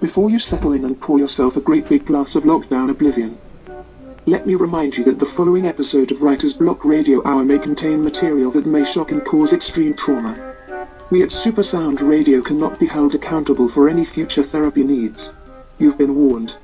Before you settle in and pour yourself a great big glass of lockdown oblivion, let me remind you that the following episode of Writer's Block Radio Hour may contain material that may shock and cause extreme trauma. We at Supersound Radio cannot be held accountable for any future therapy needs. You've been warned.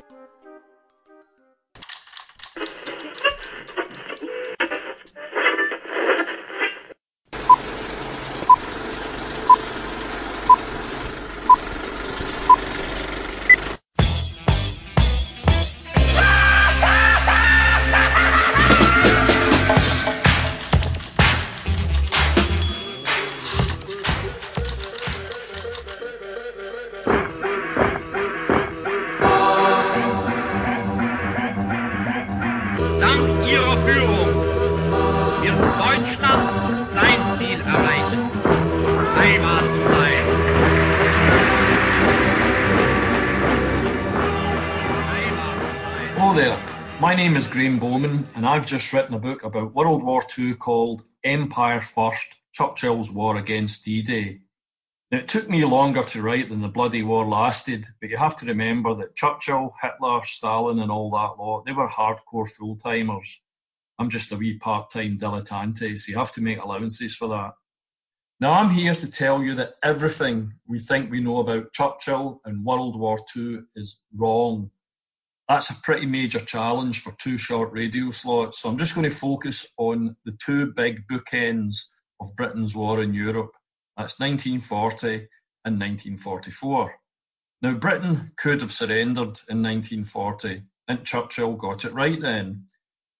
Graham Bowman, and I've just written a book about World War II called Empire First Churchill's War Against D Day. It took me longer to write than the bloody war lasted, but you have to remember that Churchill, Hitler, Stalin, and all that lot, they were hardcore full timers. I'm just a wee part time dilettante, so you have to make allowances for that. Now, I'm here to tell you that everything we think we know about Churchill and World War II is wrong. That's a pretty major challenge for two short radio slots, so I'm just going to focus on the two big bookends of Britain's war in Europe. That's 1940 and 1944. Now, Britain could have surrendered in 1940, and Churchill got it right then.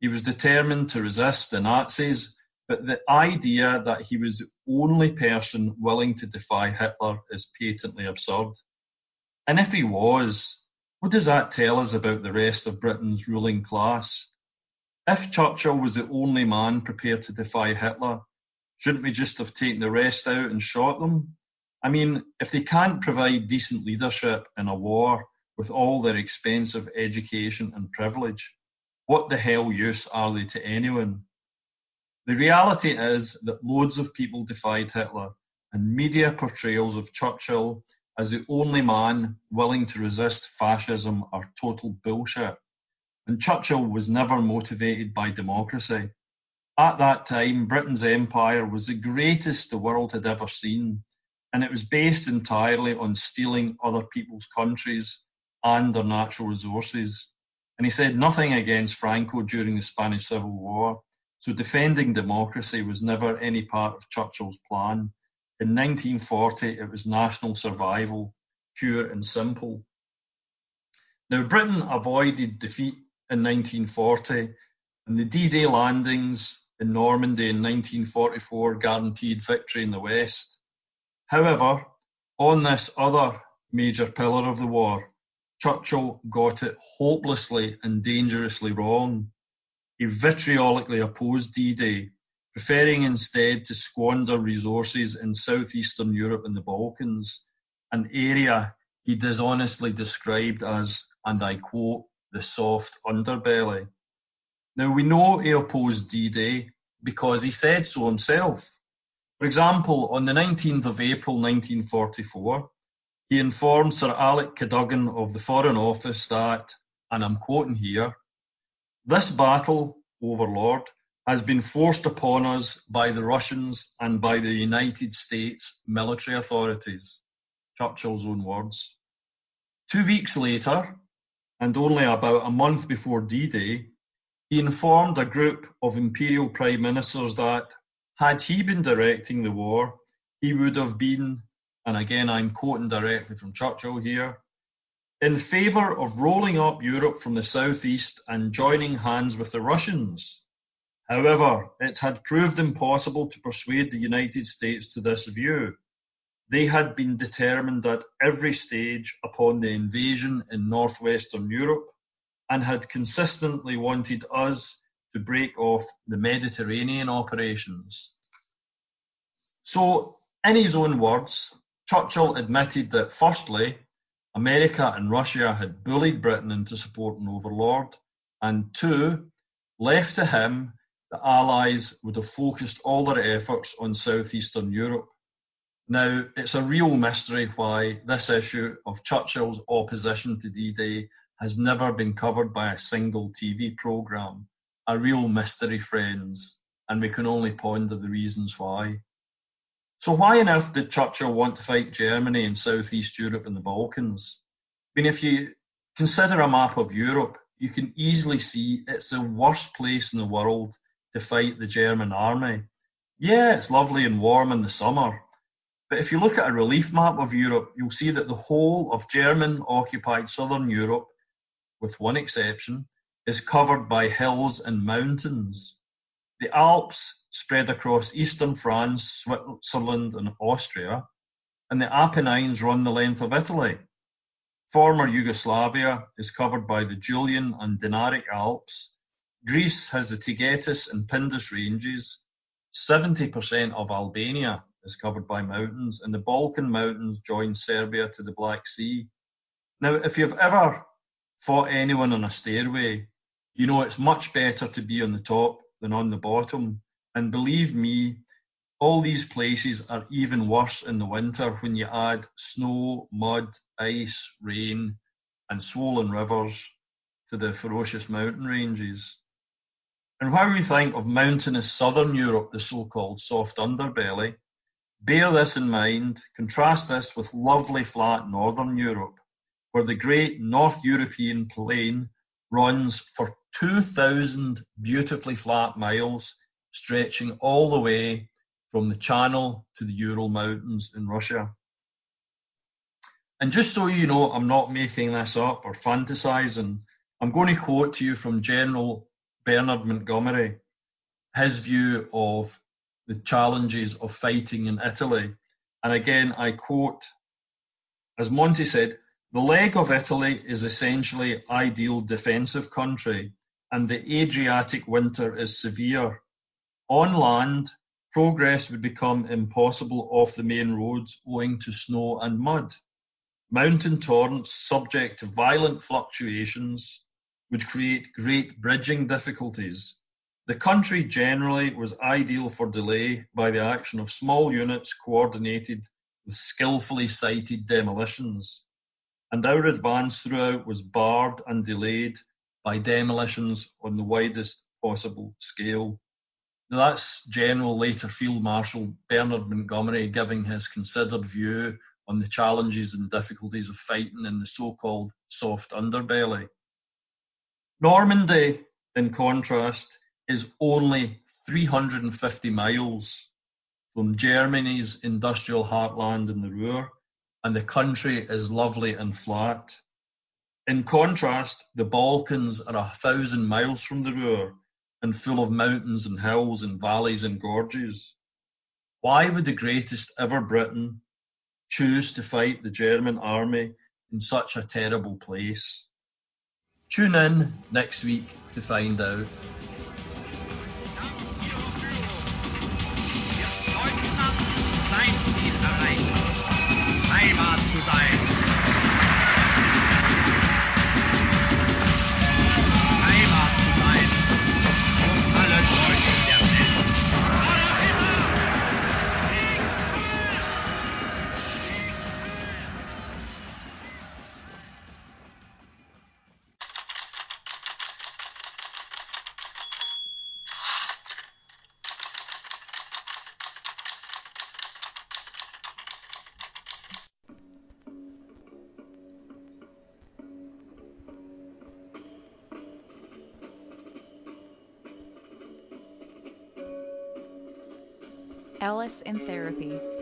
He was determined to resist the Nazis, but the idea that he was the only person willing to defy Hitler is patently absurd. And if he was, what does that tell us about the rest of Britain's ruling class? If Churchill was the only man prepared to defy Hitler, shouldn't we just have taken the rest out and shot them? I mean, if they can't provide decent leadership in a war with all their expensive education and privilege, what the hell use are they to anyone? The reality is that loads of people defied Hitler, and media portrayals of Churchill as the only man willing to resist fascism are total bullshit. And Churchill was never motivated by democracy. At that time, Britain's empire was the greatest the world had ever seen, and it was based entirely on stealing other people's countries and their natural resources. And he said nothing against Franco during the Spanish Civil War, so defending democracy was never any part of Churchill's plan. In 1940, it was national survival, pure and simple. Now, Britain avoided defeat in 1940, and the D Day landings in Normandy in 1944 guaranteed victory in the West. However, on this other major pillar of the war, Churchill got it hopelessly and dangerously wrong. He vitriolically opposed D Day, preferring instead to squander resources in southeastern Europe and the Balkans, an area he dishonestly described as, and I quote, the soft underbelly. Now, we know he opposed D Day because he said so himself. For example, on the 19th of April 1944, he informed Sir Alec Cadogan of the Foreign Office that, and I'm quoting here, this battle, Overlord, has been forced upon us by the Russians and by the United States military authorities. Churchill's own words. Two weeks later, and only about a month before D Day, he informed a group of imperial prime ministers that, had he been directing the war, he would have been, and again I'm quoting directly from Churchill here, in favour of rolling up Europe from the southeast and joining hands with the Russians. However, it had proved impossible to persuade the United States to this view. They had been determined at every stage upon the invasion in northwestern Europe and had consistently wanted us to break off the Mediterranean operations. So, in his own words, Churchill admitted that firstly, America and Russia had bullied Britain into supporting Overlord, and two, left to him, the Allies would have focused all their efforts on southeastern Europe. Now, it's a real mystery why this issue of Churchill's opposition to D-Day has never been covered by a single TV programme. A real mystery, friends, and we can only ponder the reasons why. So why on earth did Churchill want to fight Germany in Southeast Europe and the Balkans? I mean, if you consider a map of Europe, you can easily see it's the worst place in the world to fight the German army. Yeah, it's lovely and warm in the summer, but if you look at a relief map of Europe, you'll see that the whole of German occupied southern Europe, with one exception, is covered by hills and mountains. The Alps spread across eastern France, Switzerland, and Austria, and the Apennines run the length of Italy. Former Yugoslavia is covered by the Julian and Dinaric Alps. Greece has the Taygetus and Pindus ranges. 70% of Albania is covered by mountains, and the Balkan Mountains join Serbia to the Black Sea. Now, if you've ever fought anyone on a stairway, you know it's much better to be on the top than on the bottom. And believe me, all these places are even worse in the winter when you add snow, mud, ice, rain, and swollen rivers to the ferocious mountain ranges. And while we think of mountainous southern Europe, the so-called soft underbelly, bear this in mind, contrast this with lovely flat northern Europe, where the great North European plain runs for 2,000 beautifully flat miles, stretching all the way from the Channel to the Ural Mountains in Russia. And just so you know, I'm not making this up or fantasizing. I'm going to quote to you from General Bernard Montgomery, his view of the challenges of fighting in Italy. And again, I quote, as Monty said, the leg of Italy is essentially ideal defensive country, and the Adriatic winter is severe. On land, progress would become impossible off the main roads owing to snow and mud. Mountain torrents subject to violent fluctuations would create great bridging difficulties. The country generally was ideal for delay by the action of small units coordinated with skillfully sited demolitions. And our advance throughout was barred and delayed by demolitions on the widest possible scale. Now that's General later Field Marshal Bernard Montgomery giving his considered view on the challenges and difficulties of fighting in the so-called soft underbelly. Normandy, in contrast, is only 350 miles from Germany's industrial heartland in the Ruhr, and the country is lovely and flat. In contrast, the Balkans are a thousand miles from the Ruhr and full of mountains and hills and valleys and gorges. Why would the greatest ever Briton choose to fight the German army in such a terrible place? Tune in next week to find out.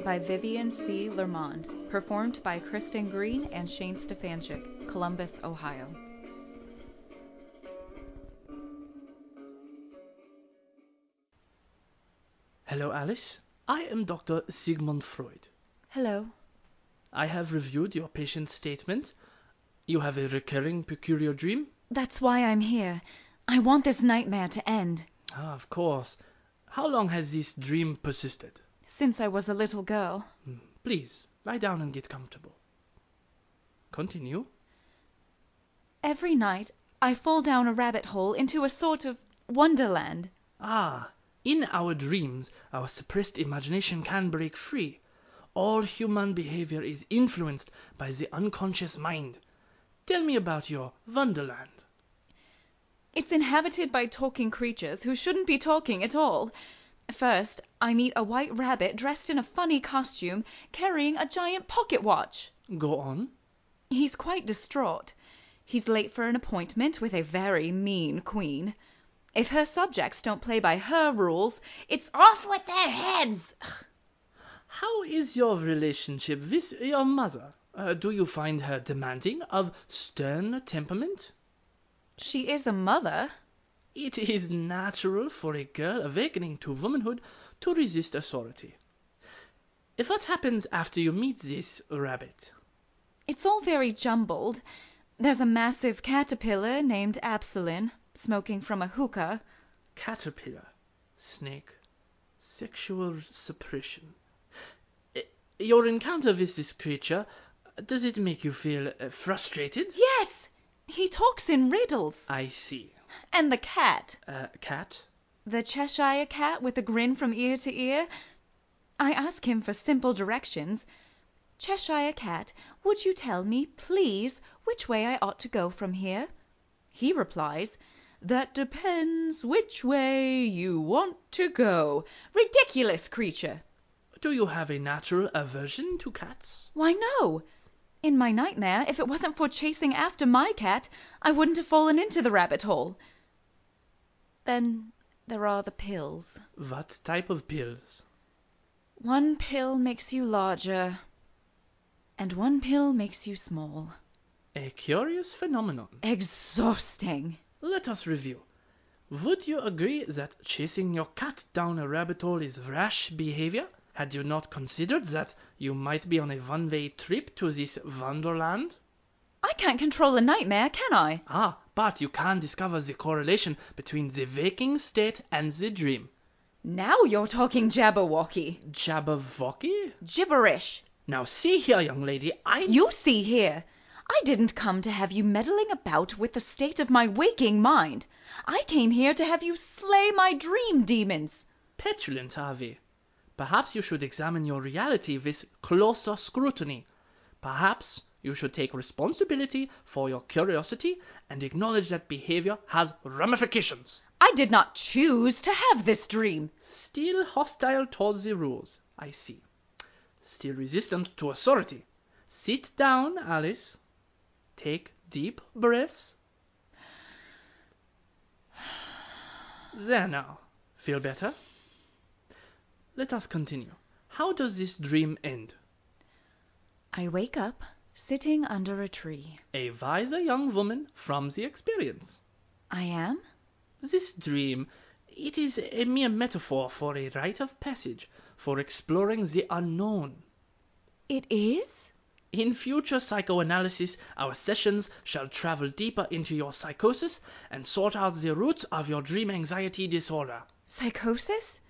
By Vivian C. Lermond, performed by Kristen Green and Shane Stefanchik, Columbus, Ohio. Hello, Alice. I am Dr. Sigmund Freud. Hello. I have reviewed your patient's statement. You have a recurring peculiar dream? That's why I'm here. I want this nightmare to end. Ah, of course. How long has this dream persisted? Since I was a little girl. Please, lie down and get comfortable. Continue. Every night I fall down a rabbit hole into a sort of wonderland. Ah, in our dreams, our suppressed imagination can break free. All human behavior is influenced by the unconscious mind. Tell me about your Wonderland. It's inhabited by talking creatures who shouldn't be talking at all. First, I meet a white rabbit dressed in a funny costume, carrying a giant pocket watch. Go on. He's quite distraught. He's late for an appointment with a very mean queen. If her subjects don't play by her rules, it's off with their heads. How is your relationship with your mother? Uh, do you find her demanding, of stern temperament? She is a mother. It is natural for a girl awakening to womanhood to resist authority. What happens after you meet this rabbit? It's all very jumbled. There's a massive caterpillar named Absolem, smoking from a hookah. Caterpillar, snake, sexual suppression. Your encounter with this creature, does it make you feel uh, frustrated? Yes! He talks in riddles. I see. And the cat. Uh, cat? The Cheshire cat with a grin from ear to ear. I ask him for simple directions. Cheshire cat, would you tell me, please, which way I ought to go from here? He replies, That depends which way you want to go. Ridiculous creature! Do you have a natural aversion to cats? Why, no! In my nightmare, if it wasn't for chasing after my cat, I wouldn't have fallen into the rabbit hole. Then there are the pills. What type of pills? One pill makes you larger, and one pill makes you small. A curious phenomenon. Exhausting. Let us review. Would you agree that chasing your cat down a rabbit hole is rash behavior? Had you not considered that you might be on a one-way trip to this wonderland? I can't control a nightmare, can I? Ah, but you can discover the correlation between the waking state and the dream. Now you're talking Jabberwocky. Jabberwocky? Gibberish. Now see here, young lady, I... You see here. I didn't come to have you meddling about with the state of my waking mind. I came here to have you slay my dream demons. Petulant, Harvey. Perhaps you should examine your reality with closer scrutiny. Perhaps you should take responsibility for your curiosity and acknowledge that behavior has ramifications. I did not choose to have this dream. Still hostile towards the rules, I see. Still resistant to authority. Sit down, Alice. Take deep breaths. There now. Feel better? Let us continue. How does this dream end? I wake up sitting under a tree. A wiser young woman from the experience. I am? This dream, it is a mere metaphor for a rite of passage, for exploring the unknown. It is? In future psychoanalysis, our sessions shall travel deeper into your psychosis and sort out the roots of your dream anxiety disorder. Psychosis?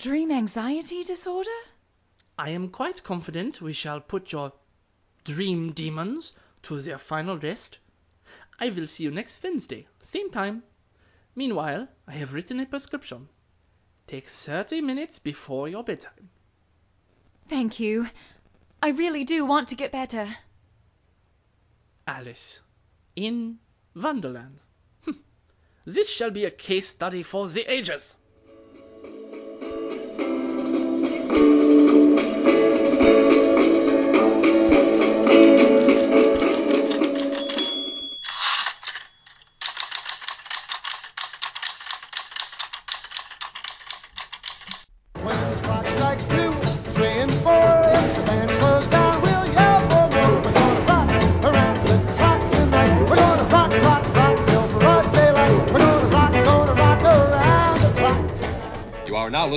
Dream anxiety disorder? I am quite confident we shall put your dream demons to their final rest. I will see you next Wednesday, same time. Meanwhile, I have written a prescription. Take 30 minutes before your bedtime. Thank you. I really do want to get better. Alice. In Wonderland. This shall be a case study for the ages.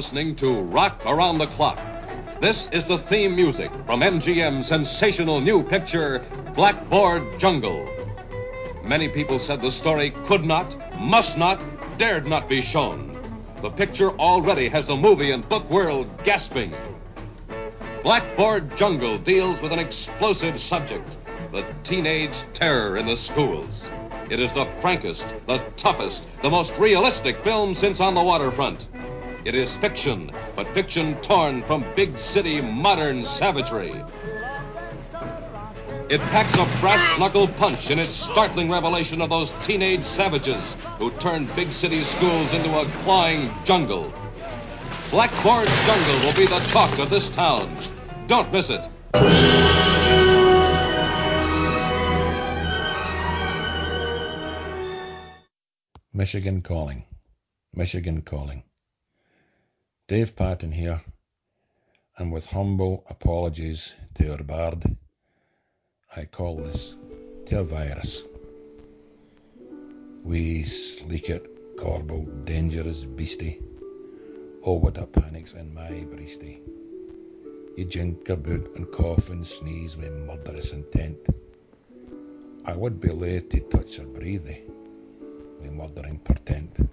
Listening to Rock Around the Clock. This is the theme music from MGM's sensational new picture, Blackboard Jungle. Many people said the story could not, must not, dared not be shown. The picture already has the movie and book world gasping. Blackboard Jungle deals with an explosive subject the teenage terror in the schools. It is the frankest, the toughest, the most realistic film since On the Waterfront. It is fiction, but fiction torn from big city modern savagery. It packs a brass knuckle punch in its startling revelation of those teenage savages who turned big city schools into a clawing jungle. Blackboard Jungle will be the talk of this town. Don't miss it. Michigan Calling. Michigan Calling. Dave Patton here, and with humble apologies to our bard, I call this to a virus. We sleekit, corble, dangerous beastie, oh what a panic's in my breastie. You jink about and cough and sneeze with murderous intent. I would be loath to touch breathe thee with murdering portent.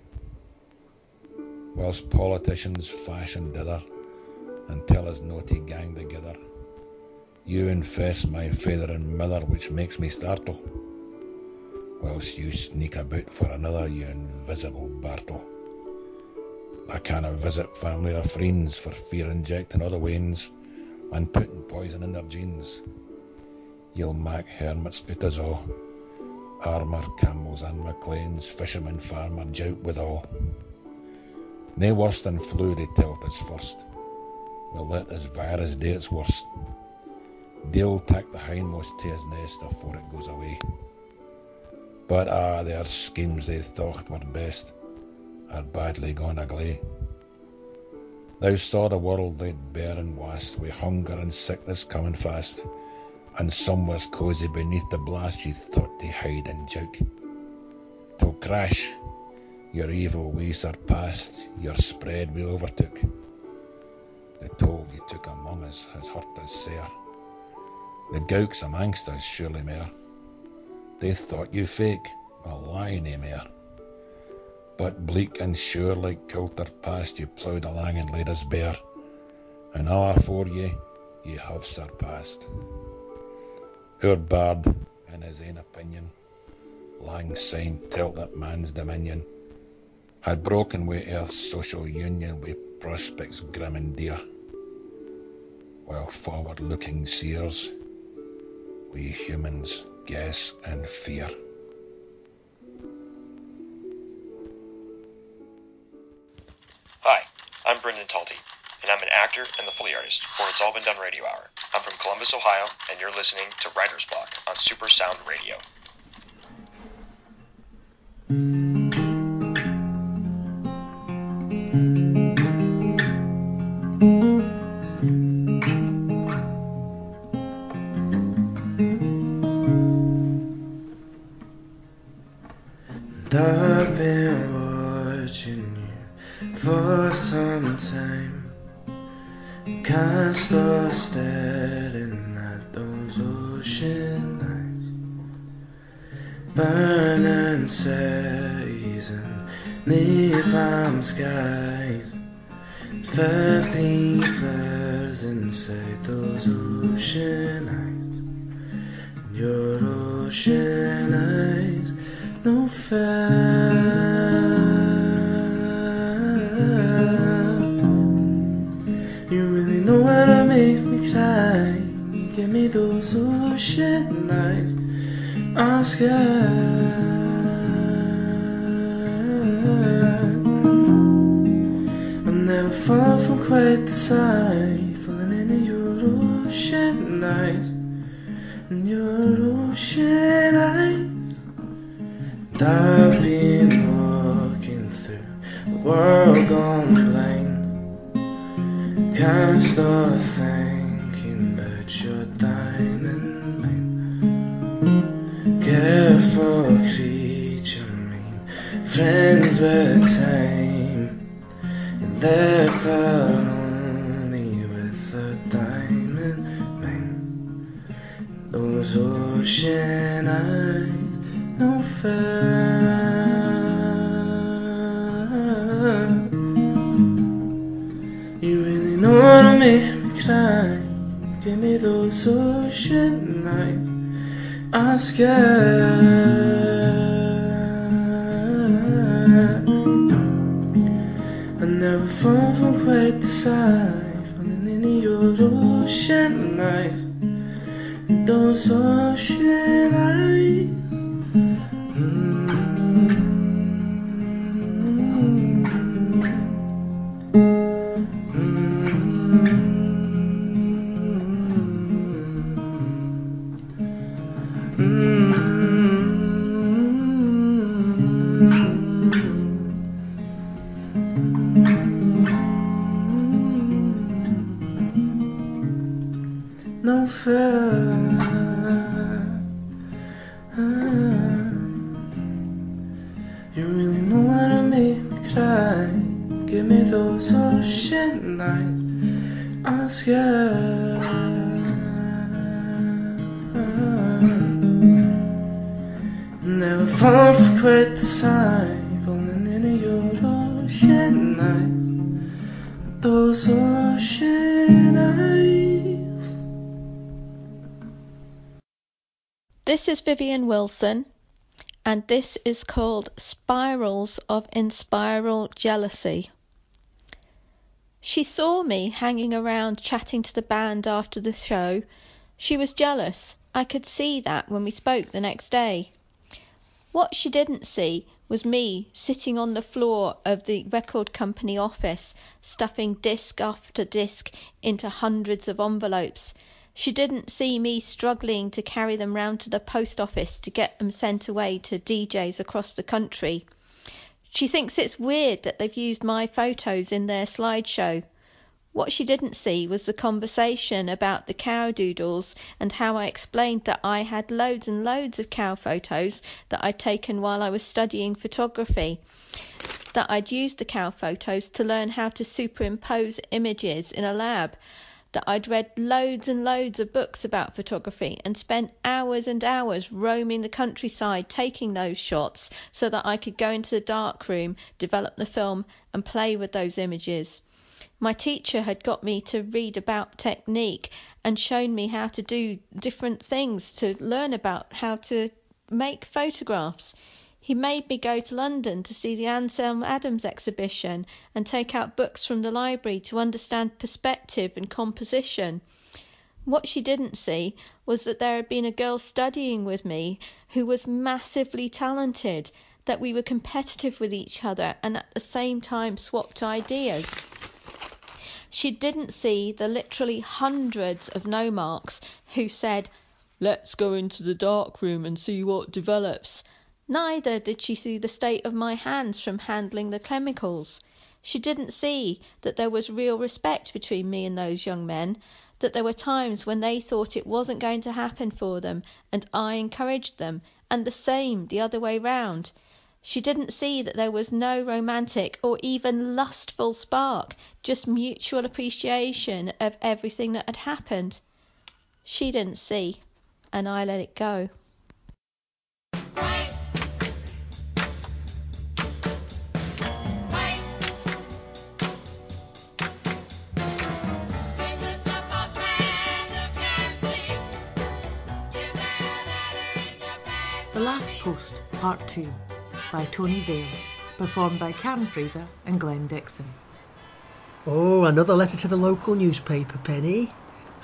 Whilst politicians fashion dither and tell us no to gang together, you infest my father and mother, which makes me startle. Whilst you sneak about for another, you invisible Bartle. I canna visit family or friends for fear injecting other wains and putting poison in their genes. You'll mak hermits out us all. Armour, camels and MacLeans, fisherman, farmer, jout with all. Nae worse than flu they tell't us first. We'll let this virus do its worst. They'll take the hindmost to his nest afore it goes away. But ah, their schemes they thought were best are badly gone agley. Thou saw the world laid bare and waste, wi' hunger and sickness coming fast, and some was cosy beneath the blast ye thought to hide and jouk. Till crash, your evil we surpassed, your spread we overtook. The toll you took among us has hurt us sair. The gowks amongst us surely mair. They thought you fake, a lie nae mair. But bleak and sure like coulter past you ploughed along and laid us bare, and a' afore ye, ye have surpassed. Our bard, in his ain opinion, lang syne telt that man's dominion had broken wi' earth's social union wi' prospects grim and dear, while forward-looking seers we humans guess and fear. Hi, I'm Brendan Talty, and I'm an actor and the Foley artist for It's All Been Done Radio Hour. I'm from Columbus, Ohio, and you're listening to Writer's Block on Super Sound Radio. Skies. Fifteen flares inside those ocean eyes. Your ocean eyes no fair. You really know how to make me cry. You give me those ocean eyes. I'm quite the side. Falling into your ocean eyes. in your ocean eyes. I've been walking through a world gone blind. Can't stop thinking about your diamond mind. Careful creature, mean friends with time, left lonely ocean eyes, no. You really know how to make me cry. Give me those ocean nights. I'm scared. I never fall from quite the side, Never fall for quite the your ocean. Those ocean eyes. This is Vivian Wilson, and this is called Spirals of Inspiral Jealousy. She saw me hanging around chatting to the band after the show. She was jealous. I could see that when we spoke the next day. What she didn't see was me sitting on the floor of the record company office, stuffing disc after disc into hundreds of envelopes. She didn't see me struggling to carry them round to the post office to get them sent away to DJs across the country. She thinks it's weird that they've used my photos in their slideshow. What she didn't see was the conversation about the cow doodles and how I explained that I had loads and loads of cow photos that I'd taken while I was studying photography. That I'd used the cow photos to learn how to superimpose images in a lab. That I'd read loads and loads of books about photography and spent hours and hours roaming the countryside taking those shots so that I could go into the darkroom, develop the film, and play with those images. My teacher had got me to read about technique and shown me how to do different things to learn about how to make photographs. He made me go to London to see the Ansel Adams exhibition and take out books from the library to understand perspective and composition. What she didn't see was that there had been a girl studying with me who was massively talented, that we were competitive with each other and at the same time swapped ideas. She didn't see the literally hundreds of no marks who said, Let's go into the dark room and see what develops. Neither did she see the state of my hands from handling the chemicals. She didn't see that there was real respect between me and those young men, that there were times when they thought it wasn't going to happen for them and I encouraged them, and the same the other way round. She didn't see that there was no romantic or even lustful spark, just mutual appreciation of everything that had happened. She didn't see, and I let it go. Part 2, by Tony Vale, performed by Cam Fraser and Glenn Dixon. Oh, another letter to the local newspaper, Penny.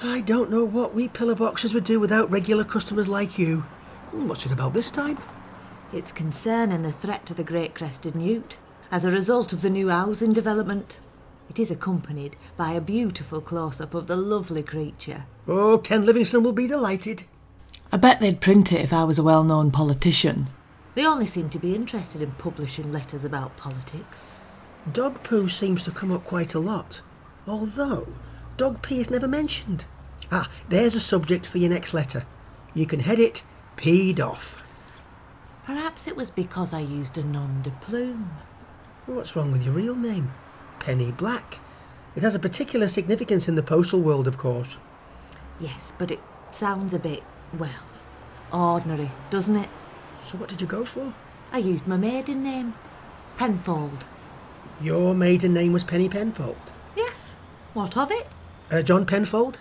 I don't know what we pillar boxers would do without regular customers like you. What's it about this time? It's concerning the threat to the great crested newt as a result of the new housing development. It is accompanied by a beautiful close up of the lovely creature. Oh, Ken Livingstone will be delighted. I bet they'd print it if I was a well known politician. They only seem to be interested in publishing letters about politics. Dog poo seems to come up quite a lot, although dog pee is never mentioned. Ah, there's a subject for your next letter. You can head it peed off. Perhaps it was because I used a nom de plume. What's wrong with your real name? Penny Black. It has a particular significance in the postal world, of course. Yes, but it sounds a bit, well, ordinary, doesn't it? So what did you go for? I used my maiden name, Penfold. Your maiden name was Penny Penfold. Yes. What of it? Uh, John Penfold?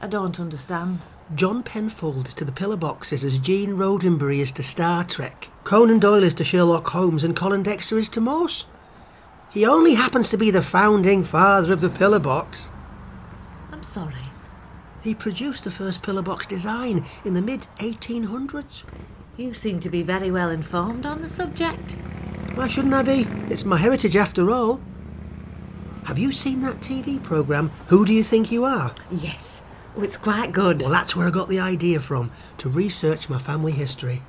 I don't understand. John Penfold is to the pillar boxes as Gene Roddenberry is to Star Trek, Conan Doyle is to Sherlock Holmes, and Colin Dexter is to Morse. He only happens to be the founding father of the pillar box. I'm sorry. He produced the first pillar box design in the mid 1800s. You seem to be very well informed on the subject. Why shouldn't I be? It's my heritage after all. Have you seen that TV programme, Who Do You Think You Are? Yes. Oh, it's quite good. Well, that's where I got the idea from, to research my family history.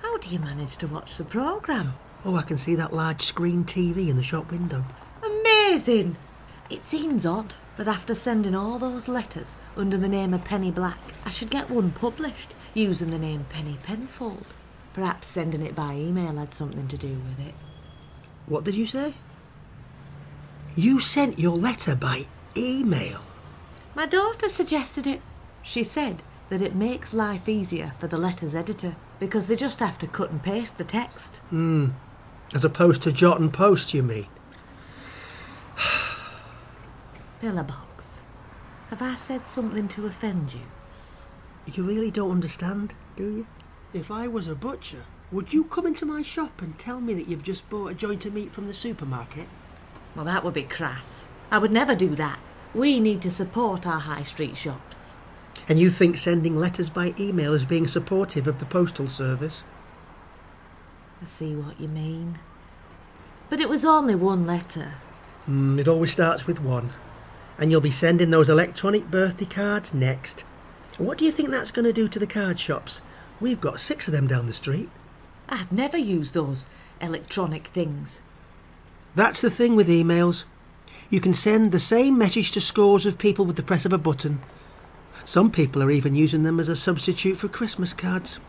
How do you manage to watch the programme? Oh, I can see that large screen TV in the shop window. Amazing! It seems odd that after sending all those letters under the name of Penny Black, I should get one published using the name Penny Penfold. Perhaps sending it by email had something to do with it. What did you say? You sent your letter by email. My daughter suggested it. She said that it makes life easier for the letters editor because they just have to cut and paste the text. Hmm. As opposed to jot and post, you mean? Pillar box. Have I said something to offend you? You really don't understand, do you? If I was a butcher, would you come into my shop and tell me that you've just bought a joint of meat from the supermarket? Well, that would be crass. I would never do that. We need to support our high street shops. And you think sending letters by email is being supportive of the postal service? I see what you mean. But it was only one letter. Mm, it always starts with one. And you'll be sending those electronic birthday cards next. What do you think that's going to do to the card shops? We've got six of them down the street. I've never used those electronic things. That's the thing with emails. You can send the same message to scores of people with the press of a button. Some people are even using them as a substitute for Christmas cards.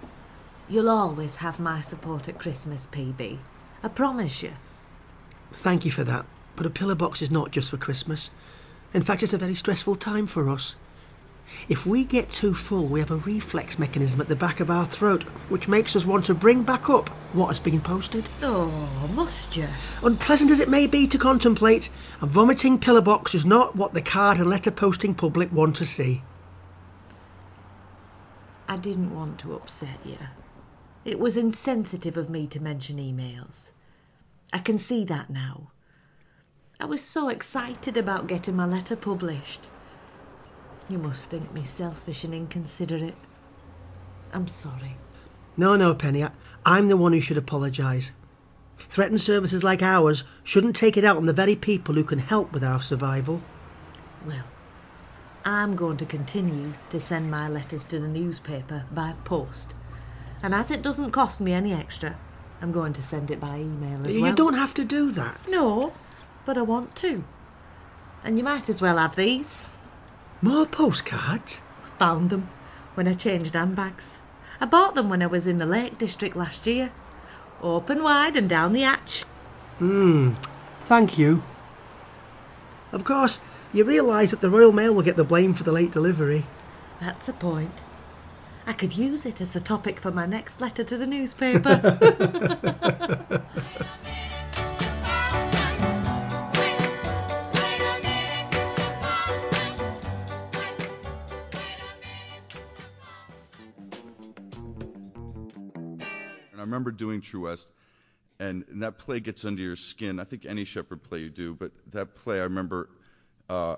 You'll always have my support at Christmas, PB. I promise you. Thank you for that. But a pillar box is not just for Christmas. In fact, it's a very stressful time for us. If we get too full, we have a reflex mechanism at the back of our throat, which makes us want to bring back up what has been posted. Oh, must you? Unpleasant as it may be to contemplate, a vomiting pillar box is not what the card and letter posting public want to see. I didn't want to upset you. It was insensitive of me to mention emails. I can see that now. I was so excited about getting my letter published. You must think me selfish and inconsiderate. I'm sorry. No, no, Penny. I, I'm the one who should apologise. Threatened services like ours shouldn't take it out on the very people who can help with our survival. Well, I'm going to continue to send my letters to the newspaper by post. And as it doesn't cost me any extra, I'm going to send it by email as you well. don't have to do that. No, but I want to. And you might as well have these. More postcards? Found them when I changed handbags. I bought them when I was in the Lake District last year. Open wide and down the hatch. Hmm. Thank you. Of course, you realise that the Royal Mail will get the blame for the late delivery. That's a point. I could use it as the topic for my next letter to the newspaper. remember doing True West, and, and that play gets under your skin. I think any Shepard play you do, but that play, I remember uh,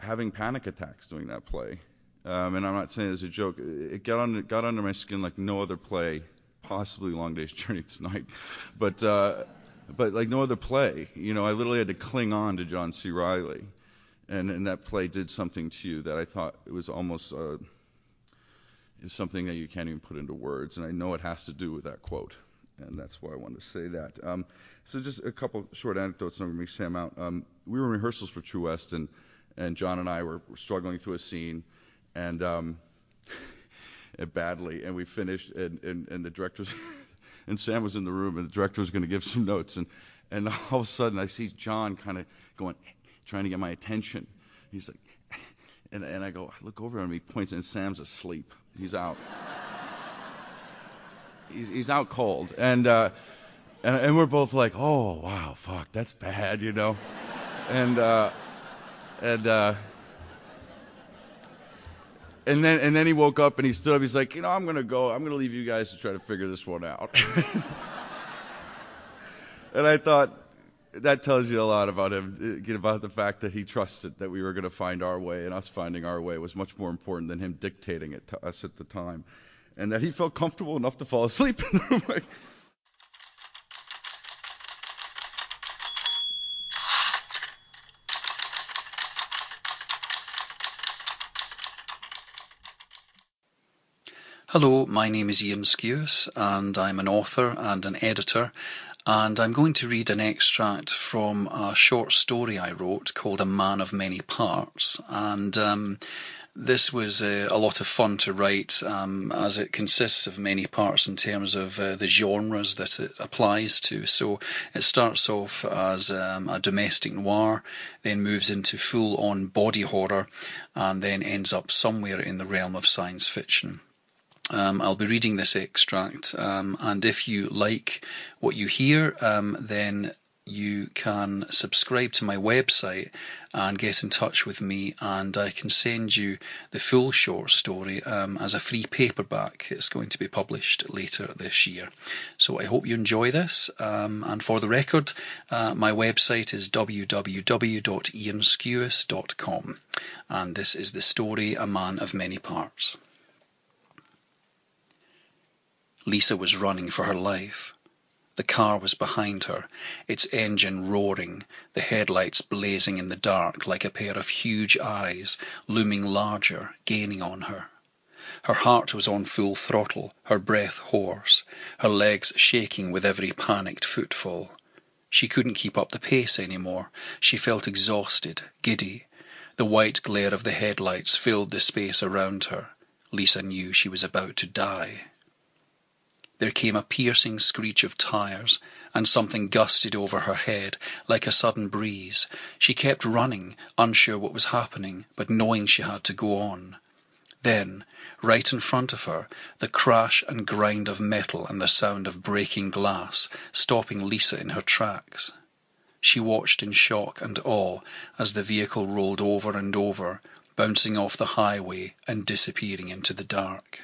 having panic attacks doing that play. Um, and I'm not saying it as a joke. It got under, got under my skin like no other play, possibly Long Day's Journey Into Night, but uh, but like no other play. You know, I literally had to cling on to John C. Reilly, and and that play did something to you that I thought it was almost. Uh, is something that you can't even put into words, and I know it has to do with that quote, and that's why I wanted to say that. Um, so just a couple short anecdotes, I'm going to Sam out. Um, we were in rehearsals for True West, and and John and I were, were struggling through a scene, and um, badly, and we finished, and and, and the director's and Sam was in the room, and the director was going to give some notes, and and all of a sudden I see John kind of going, trying to get my attention. He's like, and, and I go, I look over him, he points, and Sam's asleep. He's out. he's, he's out cold. And, uh, and, and we're both like, oh, wow, fuck, that's bad, you know? and, uh, and, uh, and then, and then he woke up and he stood up. He's like, you know, I'm to go. I'm to leave you guys to try to figure this one out. and I thought, that tells you a lot about him, uh, about the fact that he trusted that we were going to find our way, and us finding our way was much more important than him dictating it to us at the time, and that he felt comfortable enough to fall asleep in the room. Hello, my name is Ian Skewis and I'm an author and an editor and I'm going to read an extract from a short story I wrote called A Man of Many Parts and um, this was uh, a lot of fun to write um, as it consists of many parts in terms of uh, the genres that it applies to. So it starts off as um, a domestic noir, then moves into full on body horror, and then ends up somewhere in the realm of science fiction. Um, I'll be reading this extract, um, and if you like what you hear, um, then you can subscribe to my website and get in touch with me, and I can send you the full short story um, as a free paperback. It's going to be published later this year. So I hope you enjoy this. Um, and for the record, uh, my website is www.ianskewis.com, and this is the story A Man of Many Parts. Lisa was running for her life. The car was behind her, its engine roaring, the headlights blazing in the dark like a pair of huge eyes, looming larger, gaining on her. Her heart was on full throttle, her breath hoarse, her legs shaking with every panicked footfall. She couldn't keep up the pace any more. She felt exhausted, giddy. The white glare of the headlights filled the space around her. Lisa knew she was about to die. There came a piercing screech of tires, and something gusted over her head like a sudden breeze. She kept running, unsure what was happening, but knowing she had to go on. Then, right in front of her, the crash and grind of metal and the sound of breaking glass, stopping Lisa in her tracks. She watched in shock and awe as the vehicle rolled over and over, bouncing off the highway and disappearing into the dark.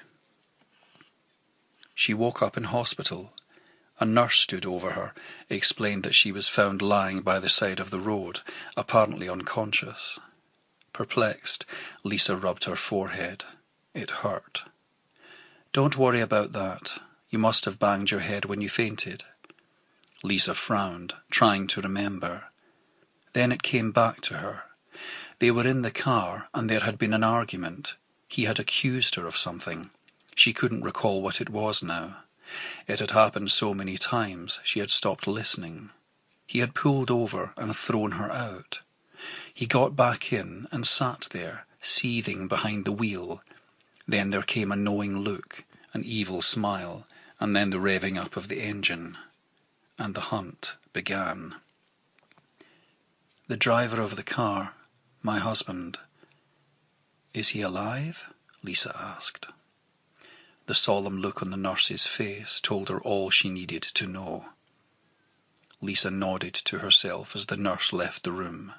She woke up in hospital. A nurse stood over her, explained that she was found lying by the side of the road, apparently unconscious. Perplexed, Lisa rubbed her forehead. It hurt. Don't worry about that. You must have banged your head when you fainted. Lisa frowned, trying to remember. Then it came back to her. They were in the car, and there had been an argument. He had accused her of something. She couldn't recall what it was now. It had happened so many times she had stopped listening. He had pulled over and thrown her out. He got back in and sat there, seething behind the wheel. Then there came a knowing look, an evil smile, and then the revving up of the engine. And the hunt began. The driver of the car, my husband. Is he alive? Lisa asked. The solemn look on the nurse's face told her all she needed to know. Lisa nodded to herself as the nurse left the room.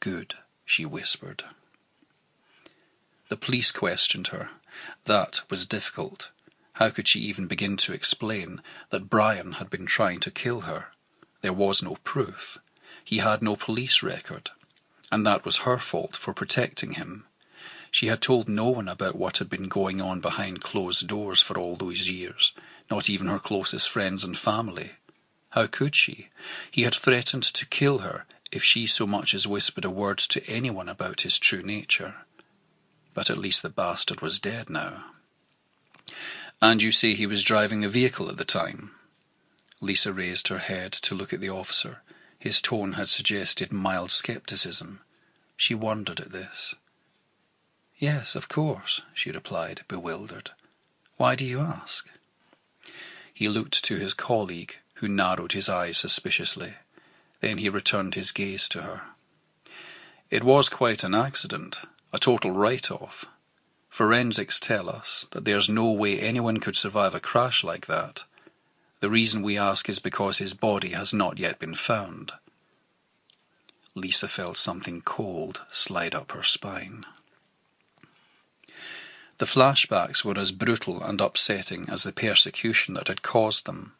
Good, she whispered. The police questioned her. That was difficult. How could she even begin to explain that Brian had been trying to kill her? There was no proof. He had no police record. And that was her fault for protecting him. She had told no one about what had been going on behind closed doors for all those years, not even her closest friends and family. How could she? He had threatened to kill her if she so much as whispered a word to anyone about his true nature. But at least the bastard was dead now. And you say he was driving a vehicle at the time? Lisa raised her head to look at the officer. His tone had suggested mild scepticism. She wondered at this. Yes, of course, she replied, bewildered. Why do you ask? He looked to his colleague, who narrowed his eyes suspiciously. Then he returned his gaze to her. It was quite an accident, a total write-off. Forensics tell us that there's no way anyone could survive a crash like that. The reason we ask is because his body has not yet been found. Lisa felt something cold slide up her spine. The flashbacks were as brutal and upsetting as the persecution that had caused them.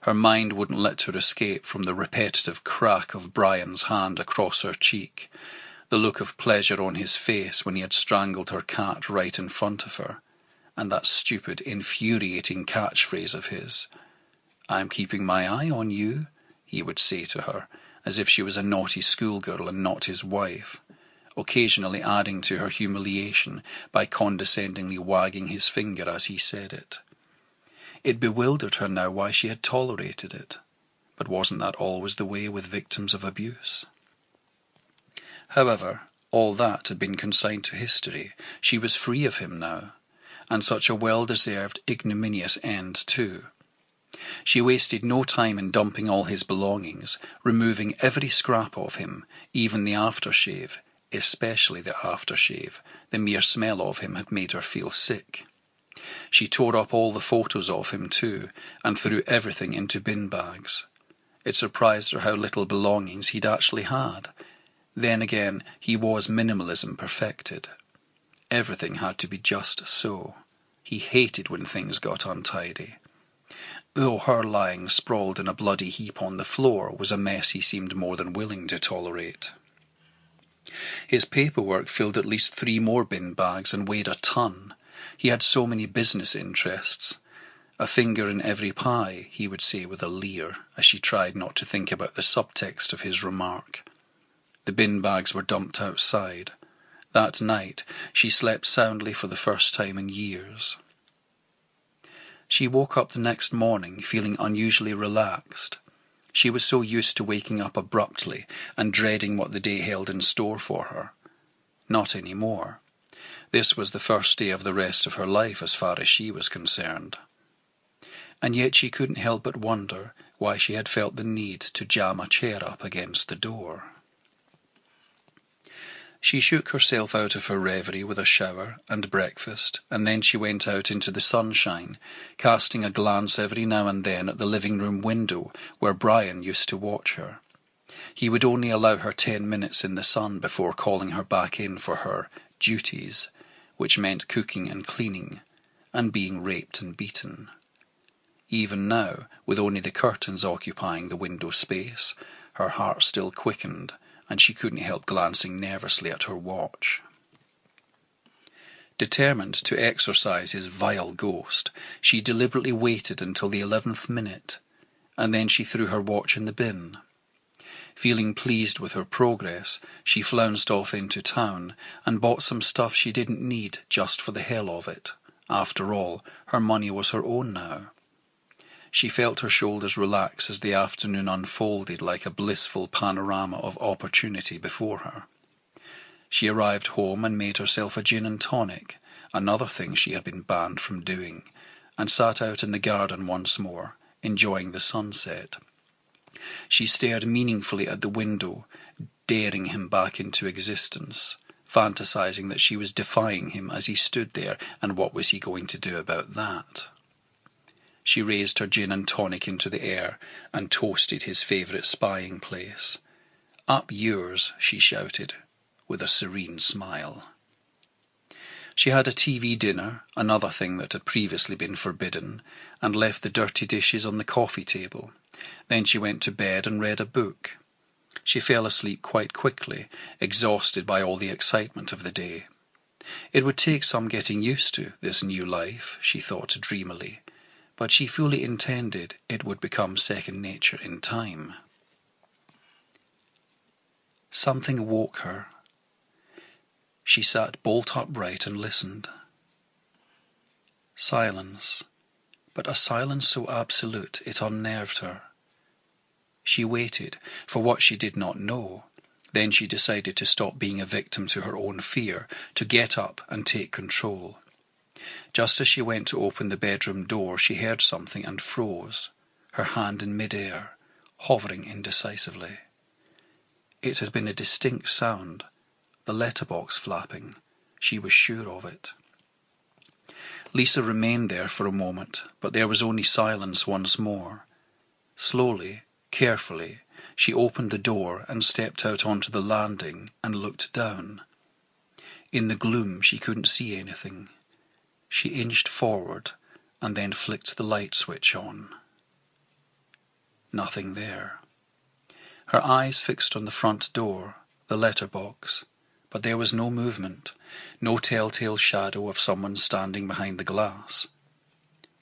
Her mind wouldn't let her escape from the repetitive crack of Brian's hand across her cheek, the look of pleasure on his face when he had strangled her cat right in front of her, and that stupid, infuriating catchphrase of his. I'm keeping my eye on you, he would say to her, as if she was a naughty schoolgirl and not his wife, occasionally adding to her humiliation by condescendingly wagging his finger as he said it. It bewildered her now why she had tolerated it, but wasn't that always the way with victims of abuse? However, all that had been consigned to history. She was free of him now, and such a well-deserved ignominious end too. She wasted no time in dumping all his belongings, removing every scrap of him, even the aftershave, especially the aftershave. The mere smell of him had made her feel sick. She tore up all the photos of him too, and threw everything into bin bags. It surprised her how little belongings he'd actually had. Then again, he was minimalism perfected. Everything had to be just so. He hated when things got untidy. Though her lying sprawled in a bloody heap on the floor was a mess he seemed more than willing to tolerate. His paperwork filled at least three more bin bags and weighed a ton. He had so many business interests. A finger in every pie, he would say with a leer, as she tried not to think about the subtext of his remark. The bin bags were dumped outside. That night she slept soundly for the first time in years. She woke up the next morning feeling unusually relaxed. She was so used to waking up abruptly and dreading what the day held in store for her. Not any more. This was the first day of the rest of her life as far as she was concerned. And yet she couldn't help but wonder why she had felt the need to jam a chair up against the door. She shook herself out of her reverie with a shower and breakfast, and then she went out into the sunshine, casting a glance every now and then at the living room window where Brian used to watch her. He would only allow her ten minutes in the sun before calling her back in for her duties, which meant cooking and cleaning, and being raped and beaten. Even now, with only the curtains occupying the window space, her heart still quickened and she couldn't help glancing nervously at her watch. Determined to exorcise his vile ghost, she deliberately waited until the eleventh minute, and then she threw her watch in the bin. Feeling pleased with her progress, she flounced off into town and bought some stuff she didn't need just for the hell of it. After all, her money was her own now. She felt her shoulders relax as the afternoon unfolded like a blissful panorama of opportunity before her. She arrived home and made herself a gin and tonic, another thing she had been banned from doing, and sat out in the garden once more, enjoying the sunset. She stared meaningfully at the window, daring him back into existence, fantasizing that she was defying him as he stood there, and what was he going to do about that? She raised her gin and tonic into the air and toasted his favourite spying place. Up yours, she shouted, with a serene smile. She had a TV dinner, another thing that had previously been forbidden, and left the dirty dishes on the coffee table. Then she went to bed and read a book. She fell asleep quite quickly, exhausted by all the excitement of the day. It would take some getting used to, this new life, she thought dreamily, but she fully intended it would become second nature in time. Something woke her. She sat bolt upright and listened. Silence, but a silence so absolute it unnerved her. She waited for what she did not know. Then she decided to stop being a victim to her own fear, to get up and take control. Just as she went to open the bedroom door, she heard something and froze, her hand in mid-air, hovering indecisively. It had been a distinct sound, the letterbox flapping. She was sure of it. Lisa remained there for a moment, but there was only silence once more. Slowly, carefully, she opened the door and stepped out onto the landing and looked down. In the gloom she couldn't see anything. She inched forward and then flicked the light switch on. Nothing there. Her eyes fixed on the front door, the letter box, but there was no movement, no telltale shadow of someone standing behind the glass.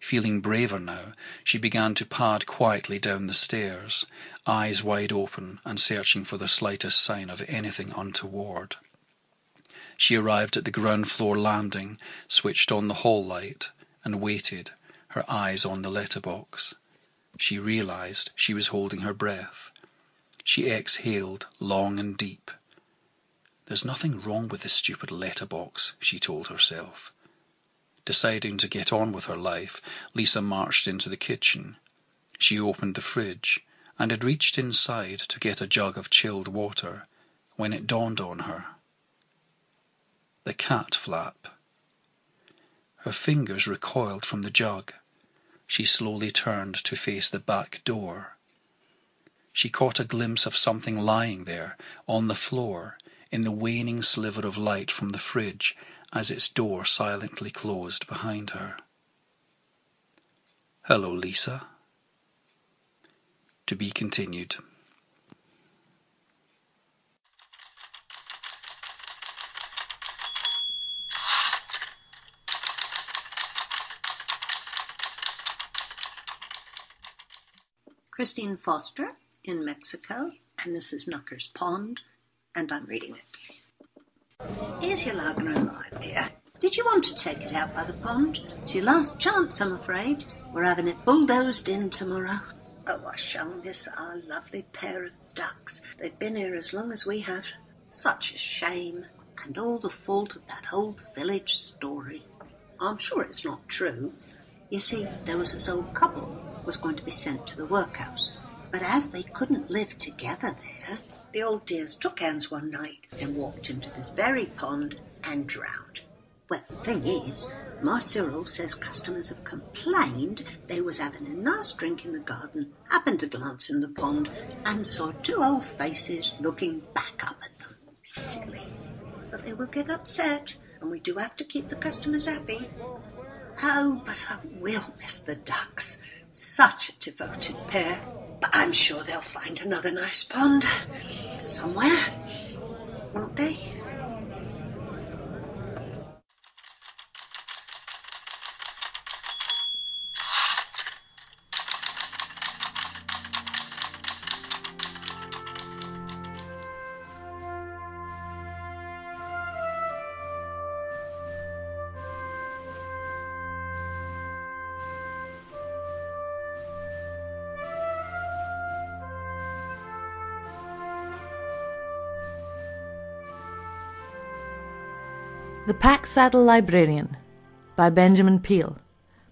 Feeling braver now, she began to pad quietly down the stairs, eyes wide open and searching for the slightest sign of anything untoward. She arrived at the ground floor landing, switched on the hall light, and waited, her eyes on the letter box. She realized she was holding her breath. She exhaled long and deep. There's nothing wrong with this stupid letter box, she told herself. Deciding to get on with her life, Lisa marched into the kitchen. She opened the fridge and had reached inside to get a jug of chilled water when it dawned on her. The cat flap. Her fingers recoiled from the jug. She slowly turned to face the back door. She caught a glimpse of something lying there, on the floor, in the waning sliver of light from the fridge as its door silently closed behind her. Hello, Lisa. To be continued. Christine Foster in Mexico, and this is Knucker's Pond, and I'm reading it. Here's your lager and lime, dear. Did you want to take it out by the pond? It's your last chance, I'm afraid. We're having it bulldozed in tomorrow. Oh, I shall miss our lovely pair of ducks. They've been here as long as we have. Such a shame. And all the fault of that old village story. I'm sure it's not true. You see, there was this old couple was going to be sent to the workhouse. But as they couldn't live together there, the old dears took hands one night and walked into this very pond and drowned. Well, the thing is, my Cyril says customers have complained they was having a nice drink in the garden, happened to glance in the pond, and saw two old faces looking back up at them. Silly. But they will get upset, and we do have to keep the customers happy. Oh, but I will miss the ducks. Such a devoted pair. But I'm sure they'll find another nice pond somewhere, won't they? Saddle Librarian by Benjamin Peel.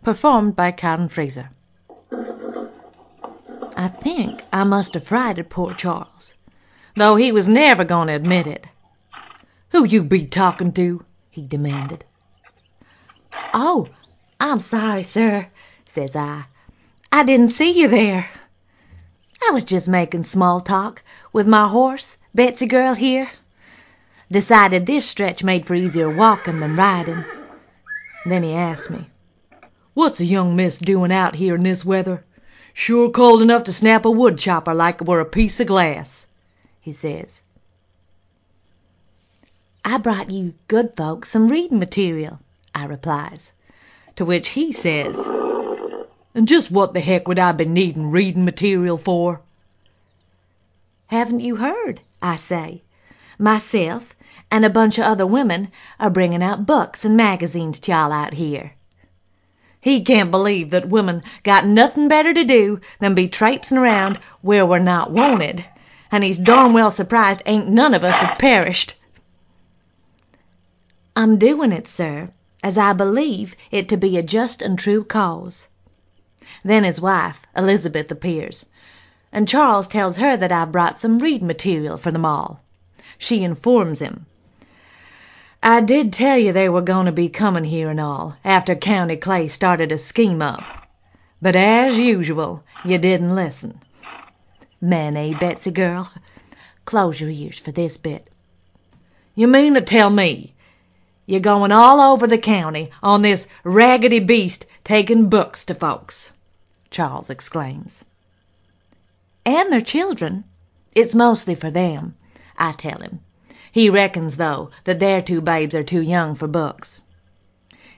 Performed by Karen Fraser. I think I must have frighted poor Charles, though he was never going to admit it. Who you be talking to? he demanded. Oh, I'm sorry, sir, says I. I didn't see you there. I was just making small talk with my horse, Betsy girl here. Decided this stretch made for easier walking than riding. Then he asked me, What's a young miss doing out here in this weather? Sure cold enough to snap a wood chopper like it were a piece of glass, he says. I brought you good folks some reading material, I replies, to which he says, And just what the heck would I be needing reading material for? Haven't you heard? I say. Myself and a bunch of other women are bringing out books and magazines to y'all out here. He can't believe that women got nothing better to do than be traipsing around where we're not wanted, and he's darn well surprised ain't none of us have perished. I'm doing it, sir, as I believe it to be a just and true cause. Then his wife, Elizabeth, appears, and Charles tells her that I've brought some read material for them all. She informs him. I did tell you they were going to be coming here and all, after County Clay started a scheme up. But as usual, you didn't listen. Man, eh, Betsy girl? Close your ears for this bit. You mean to tell me you're going all over the county on this raggedy beast taking books to folks? Charles exclaims. And their children. It's mostly for them, I tell him. He reckons, though, that their two babes are too young for books.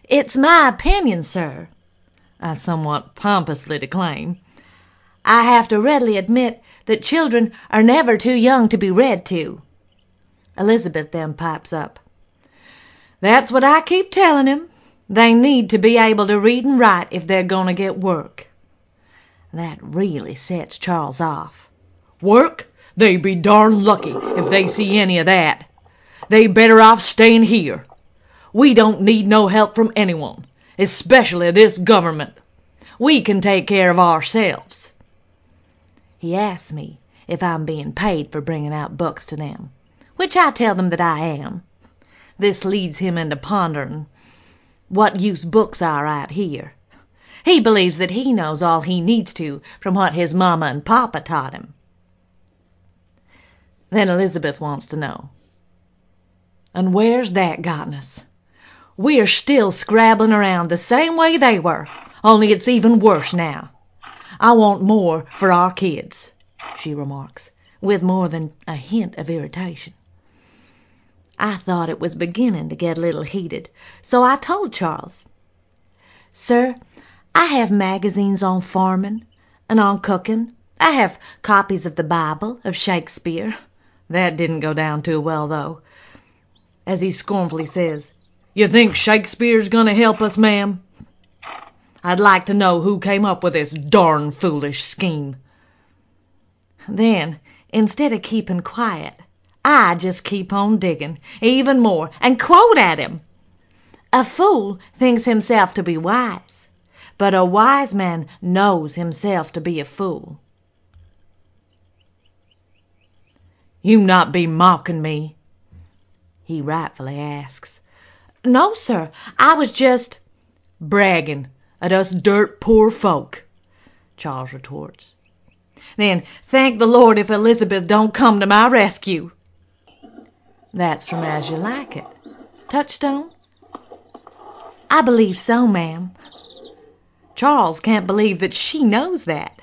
It's my opinion, sir, I somewhat pompously declaim. I have to readily admit that children are never too young to be read to. Elizabeth then pipes up. That's what I keep telling 'em. They need to be able to read and write if they're going to get work. That really sets Charles off. Work? They be darn lucky if they see any of that. They better off staying here. We don't need no help from anyone, especially this government. We can take care of ourselves. He asks me if I'm being paid for bringing out books to them, which I tell them that I am. This leads him into pondering what use books are out here. He believes that he knows all he needs to from what his mama and papa taught him. Then Elizabeth wants to know. And where's that gotten us? We're still scrabbling around the same way they were, only it's even worse now. I want more for our kids, she remarks, with more than a hint of irritation. I thought it was beginning to get a little heated, so I told Charles. Sir, I have magazines on farming and on cooking. I have copies of the Bible, of Shakespeare. That didn't go down too well, though. As he scornfully says, You think Shakespeare's going to help us, ma'am? I'd like to know who came up with this darn foolish scheme. Then, instead of keeping quiet, I just keep on digging, even more, and quote at him. A fool thinks himself to be wise, but a wise man knows himself to be a fool. You not be mocking me? He rightfully asks. No, sir, I was just bragging at us dirt poor folk, Charles retorts. Then thank the Lord if Elizabeth don't come to my rescue. That's from As You Like It. Touchstone? I believe so, ma'am. Charles can't believe that she knows that.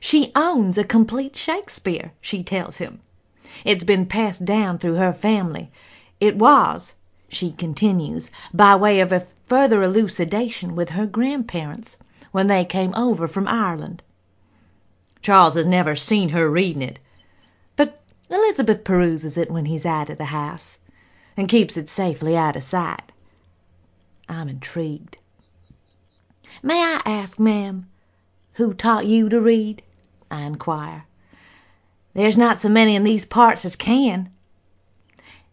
She owns a complete Shakespeare, she tells him. It's been passed down through her family. It was, she continues, by way of a further elucidation with her grandparents when they came over from Ireland. Charles has never seen her reading it, but Elizabeth peruses it when he's out of the house, and keeps it safely out of sight. I'm intrigued. May I ask, ma'am, who taught you to read? I inquire. There's not so many in these parts as can.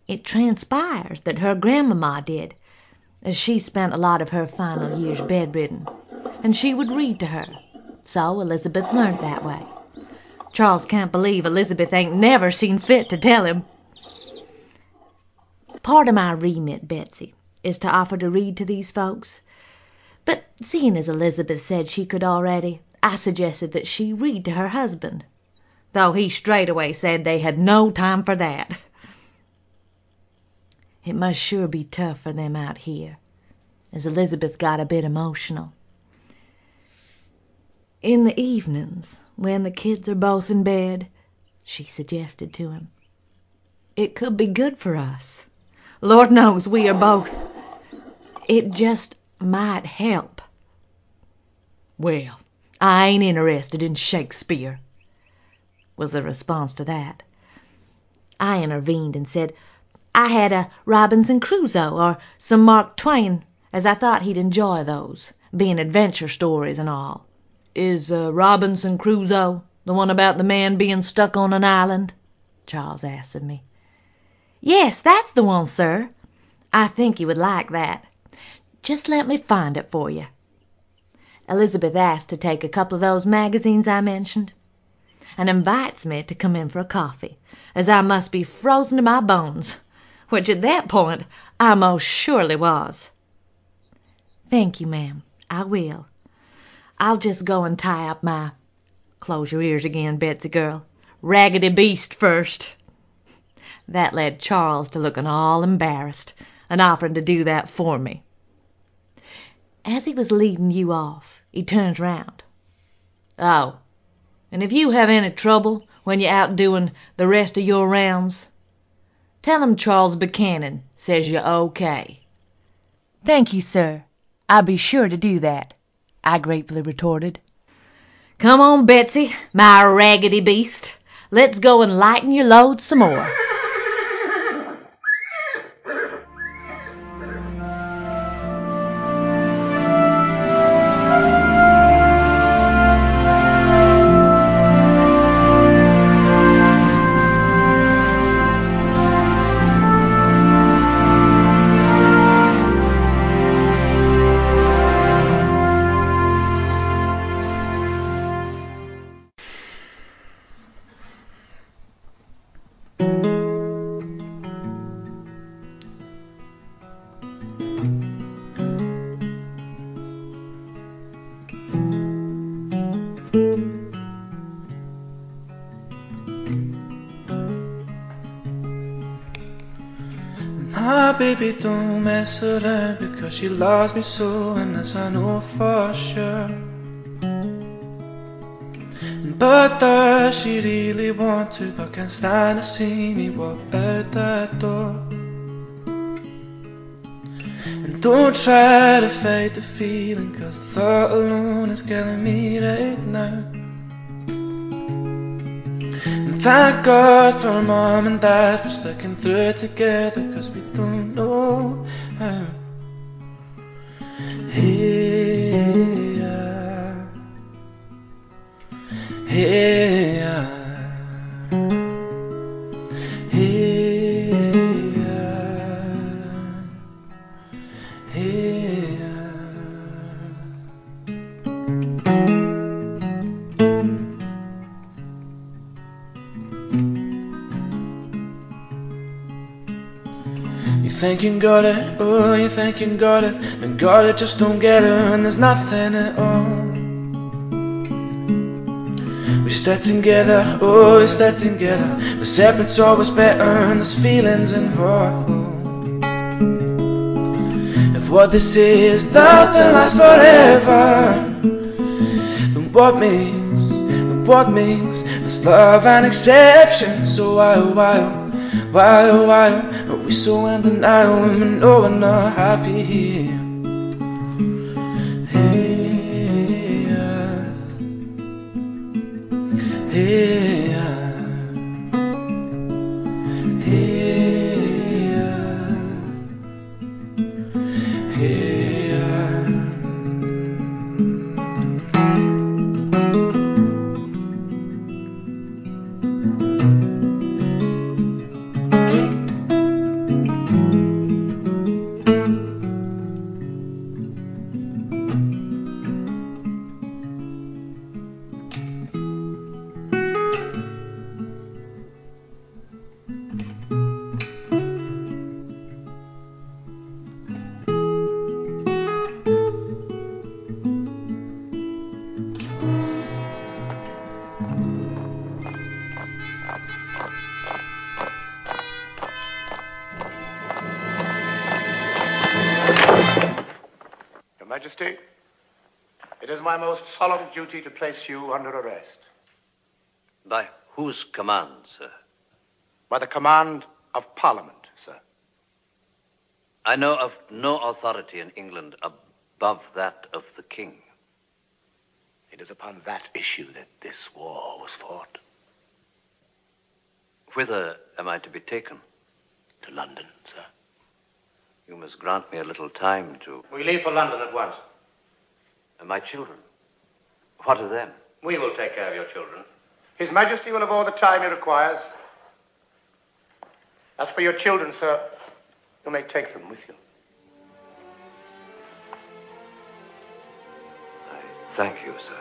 It transpires that her grandmamma did, as she spent a lot of her final years bedridden, and she would read to her. So Elizabeth learnt that way. Charles can't believe Elizabeth ain't never seen fit to tell him. Part of my remit, Betsy, is to offer to read to these folks. But seeing as Elizabeth said she could already, I suggested that she read to her husband though he straightway said they had no time for that. It must sure be tough for them out here, as Elizabeth got a bit emotional. In the evenings, when the kids are both in bed, she suggested to him, it could be good for us. Lord knows we are both. It just might help. Well, I ain't interested in Shakespeare, was the response to that. I intervened and said I had a Robinson Crusoe or some Mark Twain, as I thought he'd enjoy those, being adventure stories and all. Is uh, Robinson Crusoe the one about the man being stuck on an island? Charles asked of me. Yes, that's the one, sir. I think you would like that. Just let me find it for you. Elizabeth asked to take a couple of those magazines I mentioned and invites me to come in for a coffee, as I must be frozen to my bones, which at that point I most surely was. Thank you, ma'am. I will. I'll just go and tie up my close your ears again, Betsy girl raggedy beast first. That led Charles to looking all embarrassed and offering to do that for me. As he was leading you off, he turns round. Oh, And if you have any trouble when you're out doing the rest of your rounds, tell 'em Charles Buchanan says you're okay. Thank you, sir. I'll be sure to do that, I gratefully retorted. Come on, Betsy, my raggedy beast. Let's go and lighten your load some more. Baby don't mess around because she loves me so, and as I know for sure. But does she really want to? But can't stand to see me walk out that door. And don't try to fight the feeling, cause the thought alone is killing me right now. And thank God for mom and dad for sticking through it together, got it, oh, you think you got it, and got it, just don't get it, and there's nothing at all. We stay together, oh, we stay together, but separate's always better, and there's feelings involved. If what they say is nothing lasts forever, then what makes, then what makes this love an exception? So why, oh, why, oh, why, oh, why we so in denial when we know we're not happy here? My most solemn duty to place you under arrest. By whose command, sir? By the command of Parliament, sir. I know of no authority in England above that of the king. It is upon that issue that this war was fought. Whither am I to be taken? To London, sir. You must grant me a little time to. We leave for London at once. And my children? What of them? We will take care of your children. His Majesty will have all the time he requires. As for your children, sir, you may take them with you. I thank you, sir.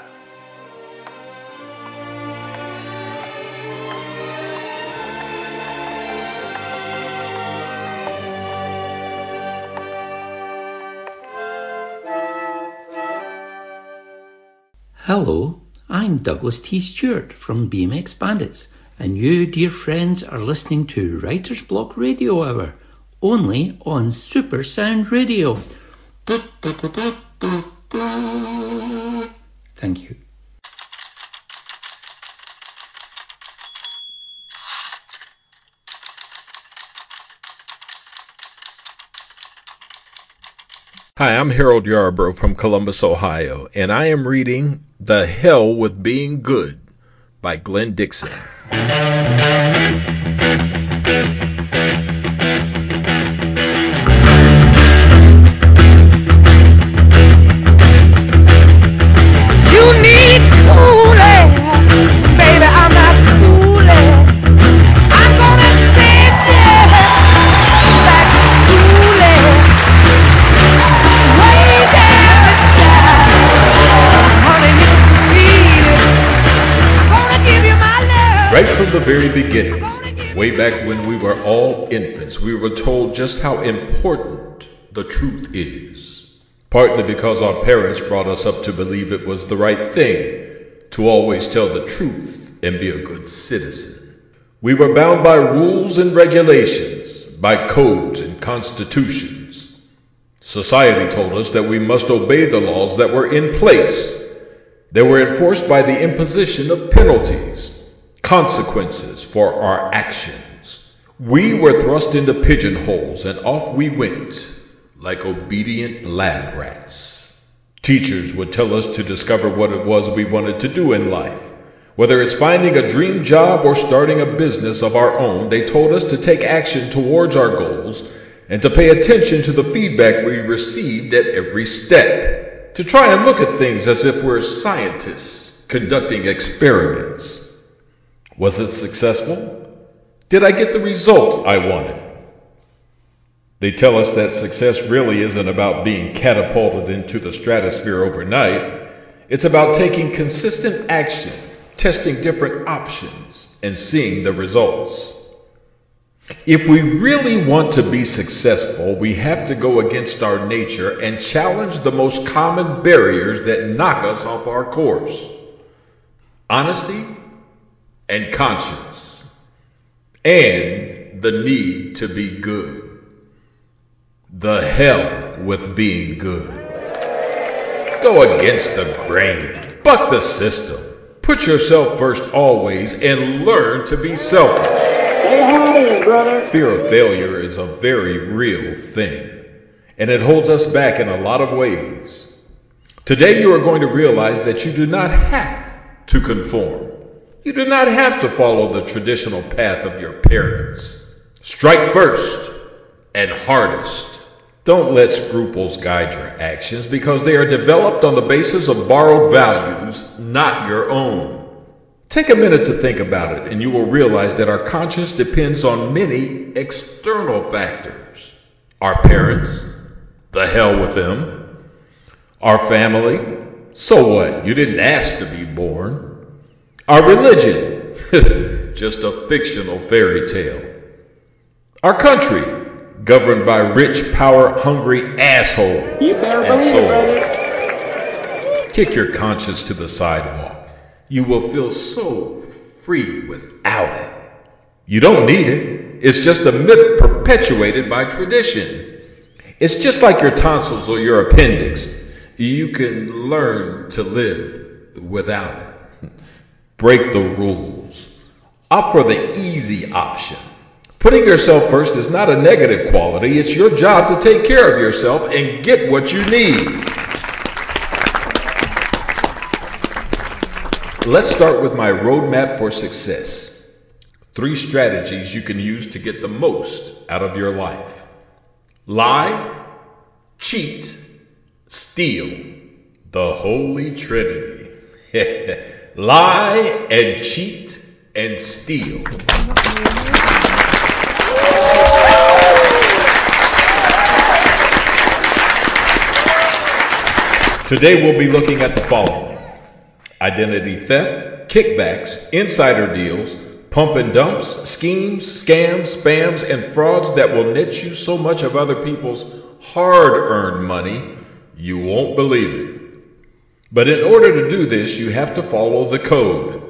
Hello, I'm Duglas T. Stewart from BMX Bandits, and you, dear friends, are listening to Writer's Block Radio Hour, only on Super Sound Radio. Thank you. Hi, I'm Harold Yarbrough from Columbus, Ohio, and I am reading The Hell with Being Good by Glenn Dixon. Just how important the truth is. Partly because our parents brought us up to believe it was the right thing to always tell the truth and be a good citizen. We were bound by rules and regulations, by codes and constitutions. Society told us that we must obey the laws that were in place. They were enforced by the imposition of penalties, consequences for our actions. We were thrust into pigeonholes and off we went like obedient lab rats. Teachers would tell us to discover what it was we wanted to do in life. Whether it's finding a dream job or starting a business of our own, they told us to take action towards our goals and to pay attention to the feedback we received at every step. To try and look at things as if we're scientists conducting experiments. Was it successful? Did I get the result I wanted? They tell us that success really isn't about being catapulted into the stratosphere overnight. It's about taking consistent action, testing different options, and seeing the results. If we really want to be successful, we have to go against our nature and challenge the most common barriers that knock us off our course honesty and conscience, and the need to be good. The hell with being good. Go against the grain, buck the system, put yourself first always, and learn to be selfish. Say howdy, brother. Fear of failure is a very real thing, and it holds us back in a lot of ways. Today, you are going to realize that you do not have to conform. You do not have to follow the traditional path of your parents. Strike first and hardest. Don't let scruples guide your actions because they are developed on the basis of borrowed values, not your own. Take a minute to think about it, and you will realize that our conscience depends on many external factors. Our parents, the hell with them. Our family, so what? You didn't ask to be born. Our religion, just a fictional fairy tale. Our country, governed by rich, power hungry assholes. You better believe it, brother. Kick your conscience to the sidewalk. You will feel so free without it. You don't need it. It's just a myth perpetuated by tradition. It's just like your tonsils or your appendix. You can learn to live without it. Break the rules. Opt for the easy option. Putting yourself first is not a negative quality. It's your job to take care of yourself and get what you need. Let's start with my roadmap for success. Three strategies you can use to get the most out of your life lie, cheat, steal. The Holy Trinity. lie and cheat and steal. Today we'll be looking at the following identity theft, kickbacks, insider deals, pump and dumps, schemes, scams, spams, and frauds that will net you so much of other people's hard earned money you won't believe it. But in order to do this, you have to follow the code.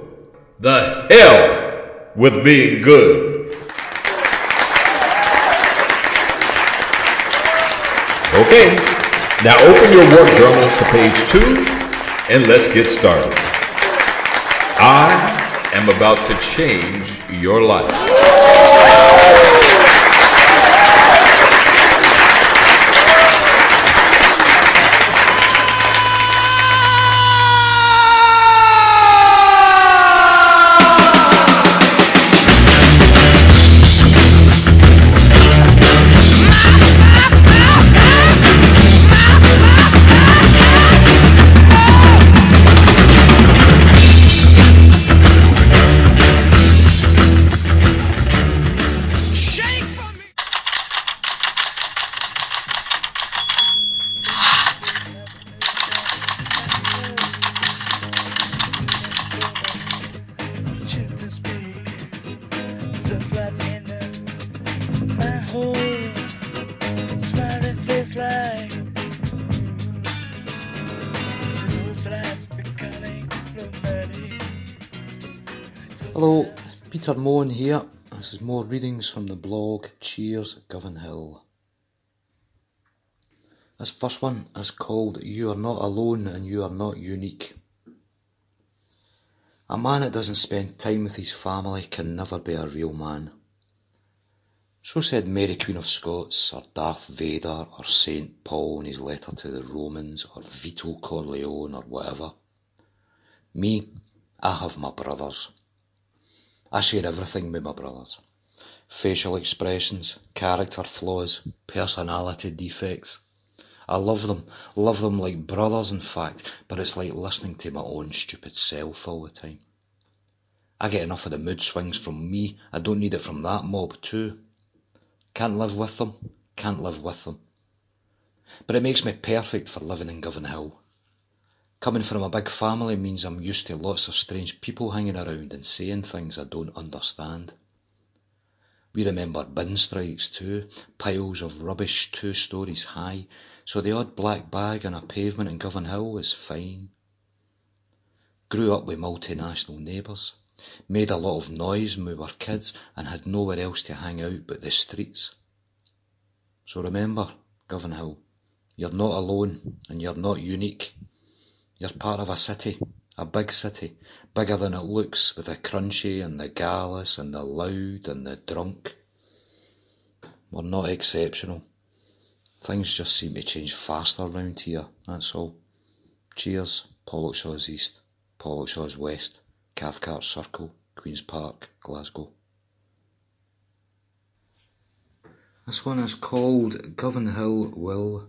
The hell with being good. Okay, now open your work journals to page two and let's get started. I am about to change your life. This is more readings from the blog Cheers Govanhill. This first one is called You Are Not Alone and You Are Not Unique. A man that doesn't spend time with his family can never be a real man. So said Mary Queen of Scots, or Darth Vader, or St. Paul in his letter to the Romans, or Vito Corleone, or whatever. Me, I have my brothers. I share everything with my brothers. Facial expressions, character flaws, personality defects. I love them, love them like brothers in fact, but it's like listening to my own stupid self all the time. I get enough of the mood swings from me, I don't need it from that mob too. Can't live with them, can't live with them. But it makes me perfect for living in Govanhill. Coming from a big family means I'm used to lots of strange people hanging around and saying things I don't understand. We remember bin strikes too, piles of rubbish two stories high, so the odd black bag on a pavement in Govanhill is fine. Grew up with multinational neighbours, made a lot of noise when we were kids and had nowhere else to hang out but the streets. So remember, Govanhill, you're not alone and you're not unique. You're part of a city, a big city, bigger than it looks, with the crunchy and the gallus and the loud and the drunk. We're not exceptional. Things just seem to change faster round here, that's all. Cheers, Pollokshaws East, Pollokshaws West, Cathcart Circle, Queen's Park, Glasgow. This one is called Govanhill Will.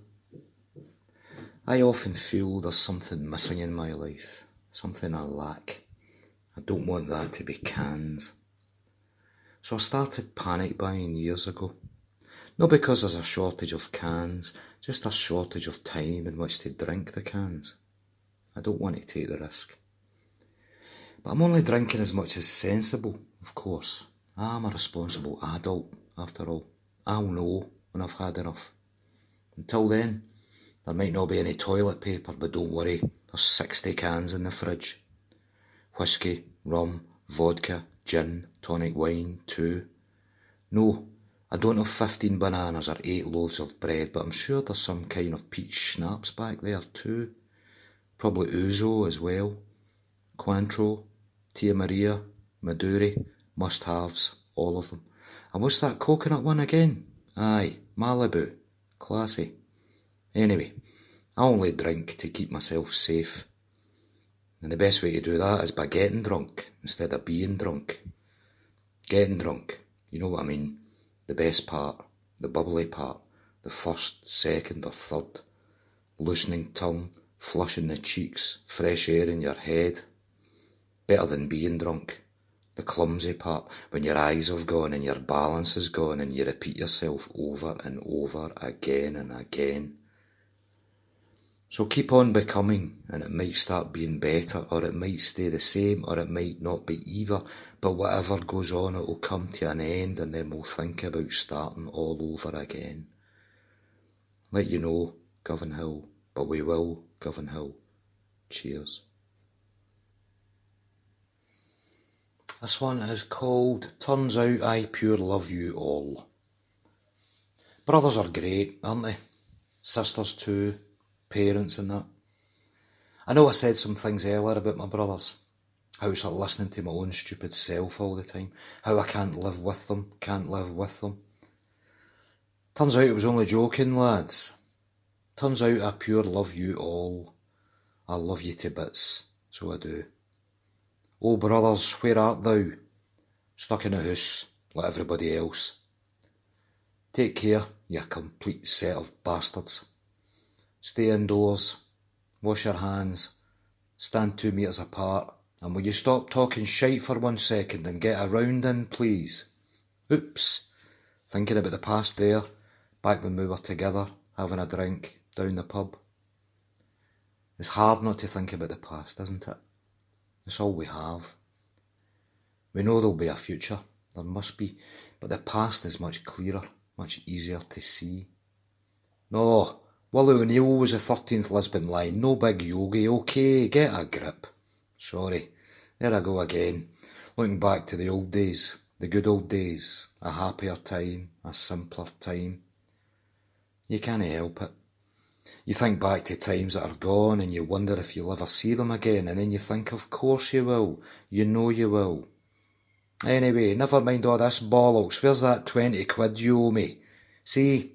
I often feel there's something missing in my life, something I lack. I don't want that to be cans. So I started panic buying years ago. Not because there's a shortage of cans, just a shortage of time in which to drink the cans. I don't want to take the risk. But I'm only drinking as much as sensible, of course. I'm a responsible adult, after all. I'll know when I've had enough. Until then, there might not be any toilet paper, but don't worry, there's 60 cans in the fridge. Whisky, rum, vodka, gin, tonic wine, too. No, I don't have 15 bananas or 8 loaves of bread, but I'm sure there's some kind of peach schnapps back there, too. Probably ouzo as well. Cointreau, Tia Maria, Midori, must-haves, all of them. And what's that coconut one again? Aye, Malibu. Classy. Anyway, I only drink to keep myself safe. And the best way to do that is by getting drunk instead of being drunk. Getting drunk, you know what I mean. The best part, the bubbly part, the first, second or third. Loosening tongue, flushing the cheeks, fresh air in your head. Better than being drunk. The clumsy part, when your eyes have gone and your balance is gone and you repeat yourself over and over again and again. So keep on becoming, and it might start being better, or it might stay the same, or it might not be either, but whatever goes on, it will come to an end, and then we'll think about starting all over again. Let you know, Govanhill, but we will, Govanhill. Cheers. This one is called Turns Out I Pure Love You All. Brothers are great, aren't they? Sisters too, parents and that. I know I said some things earlier about my brothers, how it's like listening to my own stupid self all the time, how I can't live with them, can't live with them. Turns out it was only joking, lads. Turns out I pure love you all. I love you to bits, so I do. Oh brothers, where art thou? Stuck in a house, like everybody else. Take care, you complete set of bastards. Stay indoors, wash your hands, stand two metres apart, and will you stop talking shite for one second and get a round in, please? Oops, thinking about the past there, back when we were together, having a drink, down the pub. It's hard not to think about the past, isn't it? It's all we have. We know there'll be a future, there must be, but the past is much clearer, much easier to see. No, Willie O'Neill was the 13th Lisbon Lion, no big yogi, okay, get a grip. Sorry, there I go again. Looking back to the old days, the good old days, a happier time, a simpler time. You can't help it. You think back to times that are gone and you wonder if you'll ever see them again and then you think of course you will. You know you will. Anyway, never mind all this bollocks. Where's that twenty quid you owe me? See?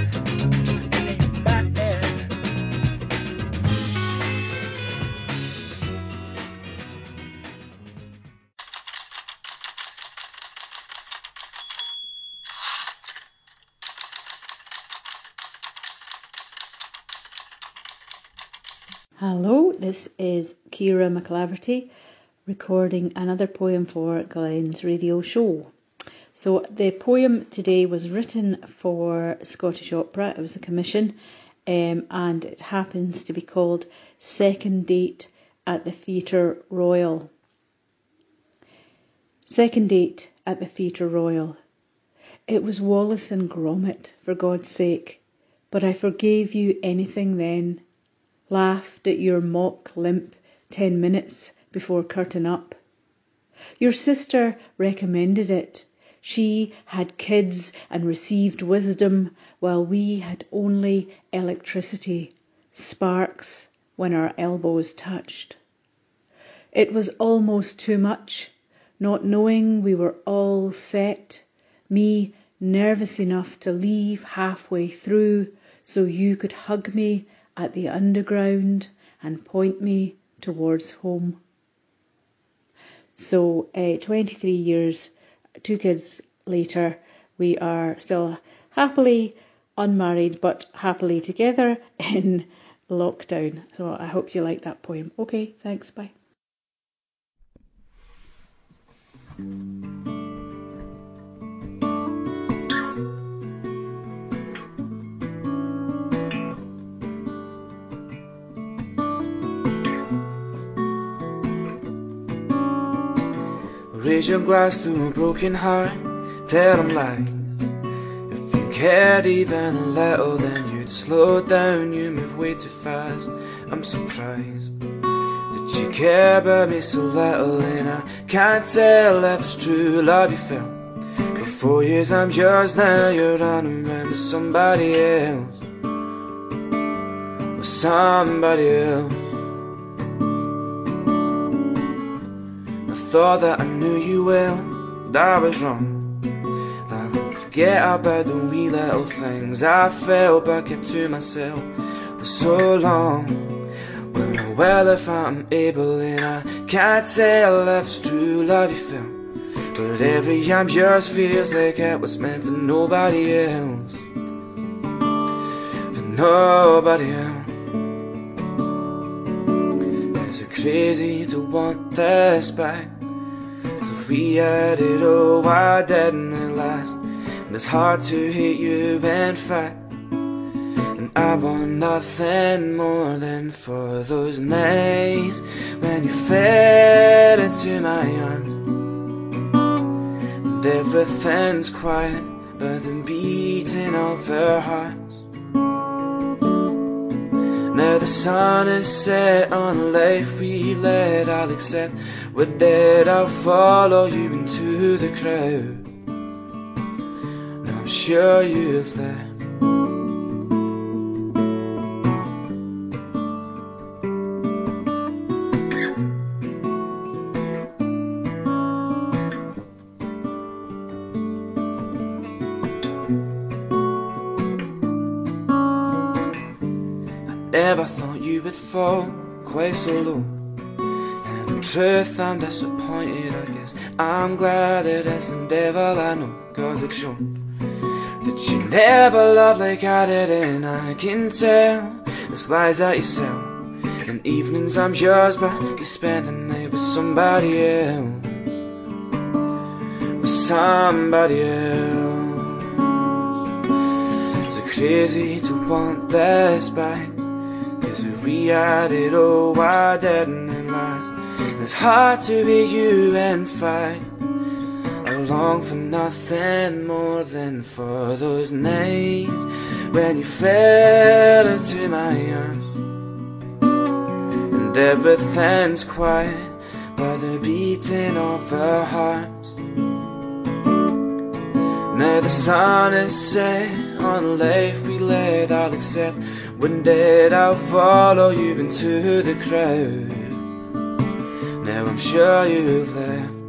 Hello, this is Ciara MacLaverty recording another poem for Glenn's radio show. So, the poem today was written for Scottish Opera, it was a commission, um, and it happens to be called Second Date at the Theatre Royal. Second Date at the Theatre Royal. It was Wallace and Gromit, for God's sake, but I forgave you anything then laughed at your mock limp ten minutes before curtain up. Your sister recommended it. She had kids and received wisdom, while we had only electricity, sparks when our elbows touched. It was almost too much, not knowing we were all set, me nervous enough to leave halfway through so you could hug me at the underground and point me towards home. So, uh, 23 years, two kids later, we are still happily unmarried but happily together in lockdown. So, I hope you like that poem. Okay, thanks, bye. Your glass to a broken heart, tell them lies. If you cared even a little, then you'd slow down, you move way too fast. I'm surprised that you care about me so little, and I can't tell if it's true love you felt. For four years I'm yours, now you're running around with somebody else. With somebody else. Thought that I knew you well, but I was wrong. I forget about the wee little things I felt, but kept to myself for so long. Well, well, if I'm able, and I can't tell if it's true love you felt. But every I'm yours feels like it was meant for nobody else. For nobody else. Crazy to want this back? We had it all, why didn't it last? And it's hard to hate you, in fact. And I want nothing more than for those nights when you fell into my arms. And everything's quiet but the beating of our hearts. Now the sun is set on a life we led, I'll accept we're dead, I'll follow you into the crowd. Now I'm sure you've left. Never thought you would fall quite so low. Truth, I'm disappointed, I guess. I'm glad it isn't devil I know, cause it's shown that you never loved like I did, and I can tell the lies that you sell. And evenings I'm yours, but you spend the night with somebody else. With somebody else. It crazy to want this back? we had it all, why didn't it's hard to be you and fight I long for nothing more than for those nights when you fell into my arms and everything's quiet by the beating of our hearts. Now the sun is set on life we led, I'll accept. When dead, I'll follow you into the crowd. Now I'm sure you've left.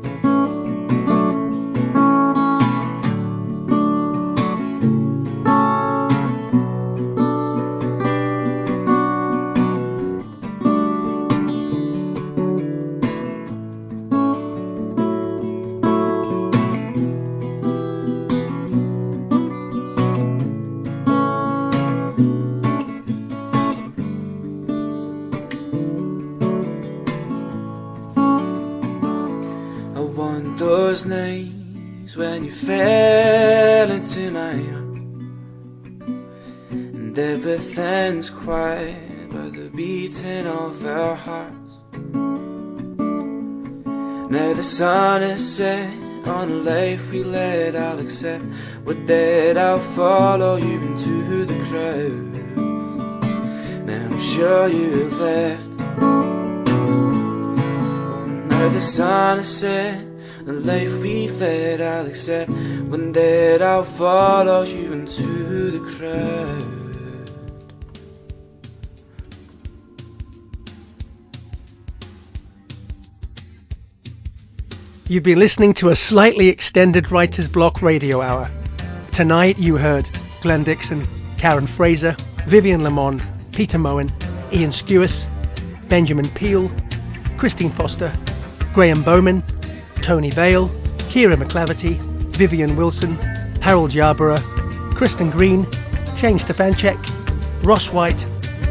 Life we led I'll accept. When dead I'll follow you into the crowd. You've been listening to a slightly extended Writer's Block radio hour. Tonight you heard Glenn Dixon, Karen Fraser, Vivian Lamond, Peter Moen, Ian Skewis, Benjamin Peel, Christine Foster, Graham Bowman, Tony Vale, Ciara MacLaverty, Vivian Wilson, Harold Yarborough, Kristen Green, Shane Stefanchek, Ross White,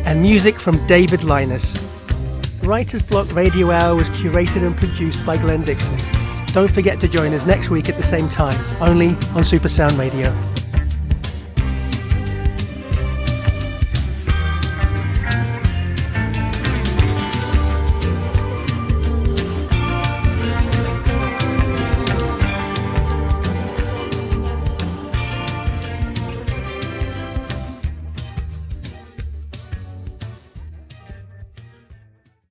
and music from David Linus. Writer's Block Radio Hour was curated and produced by Glenn Dixon. Don't forget to join us next week at the same time, only on Super Sound Radio.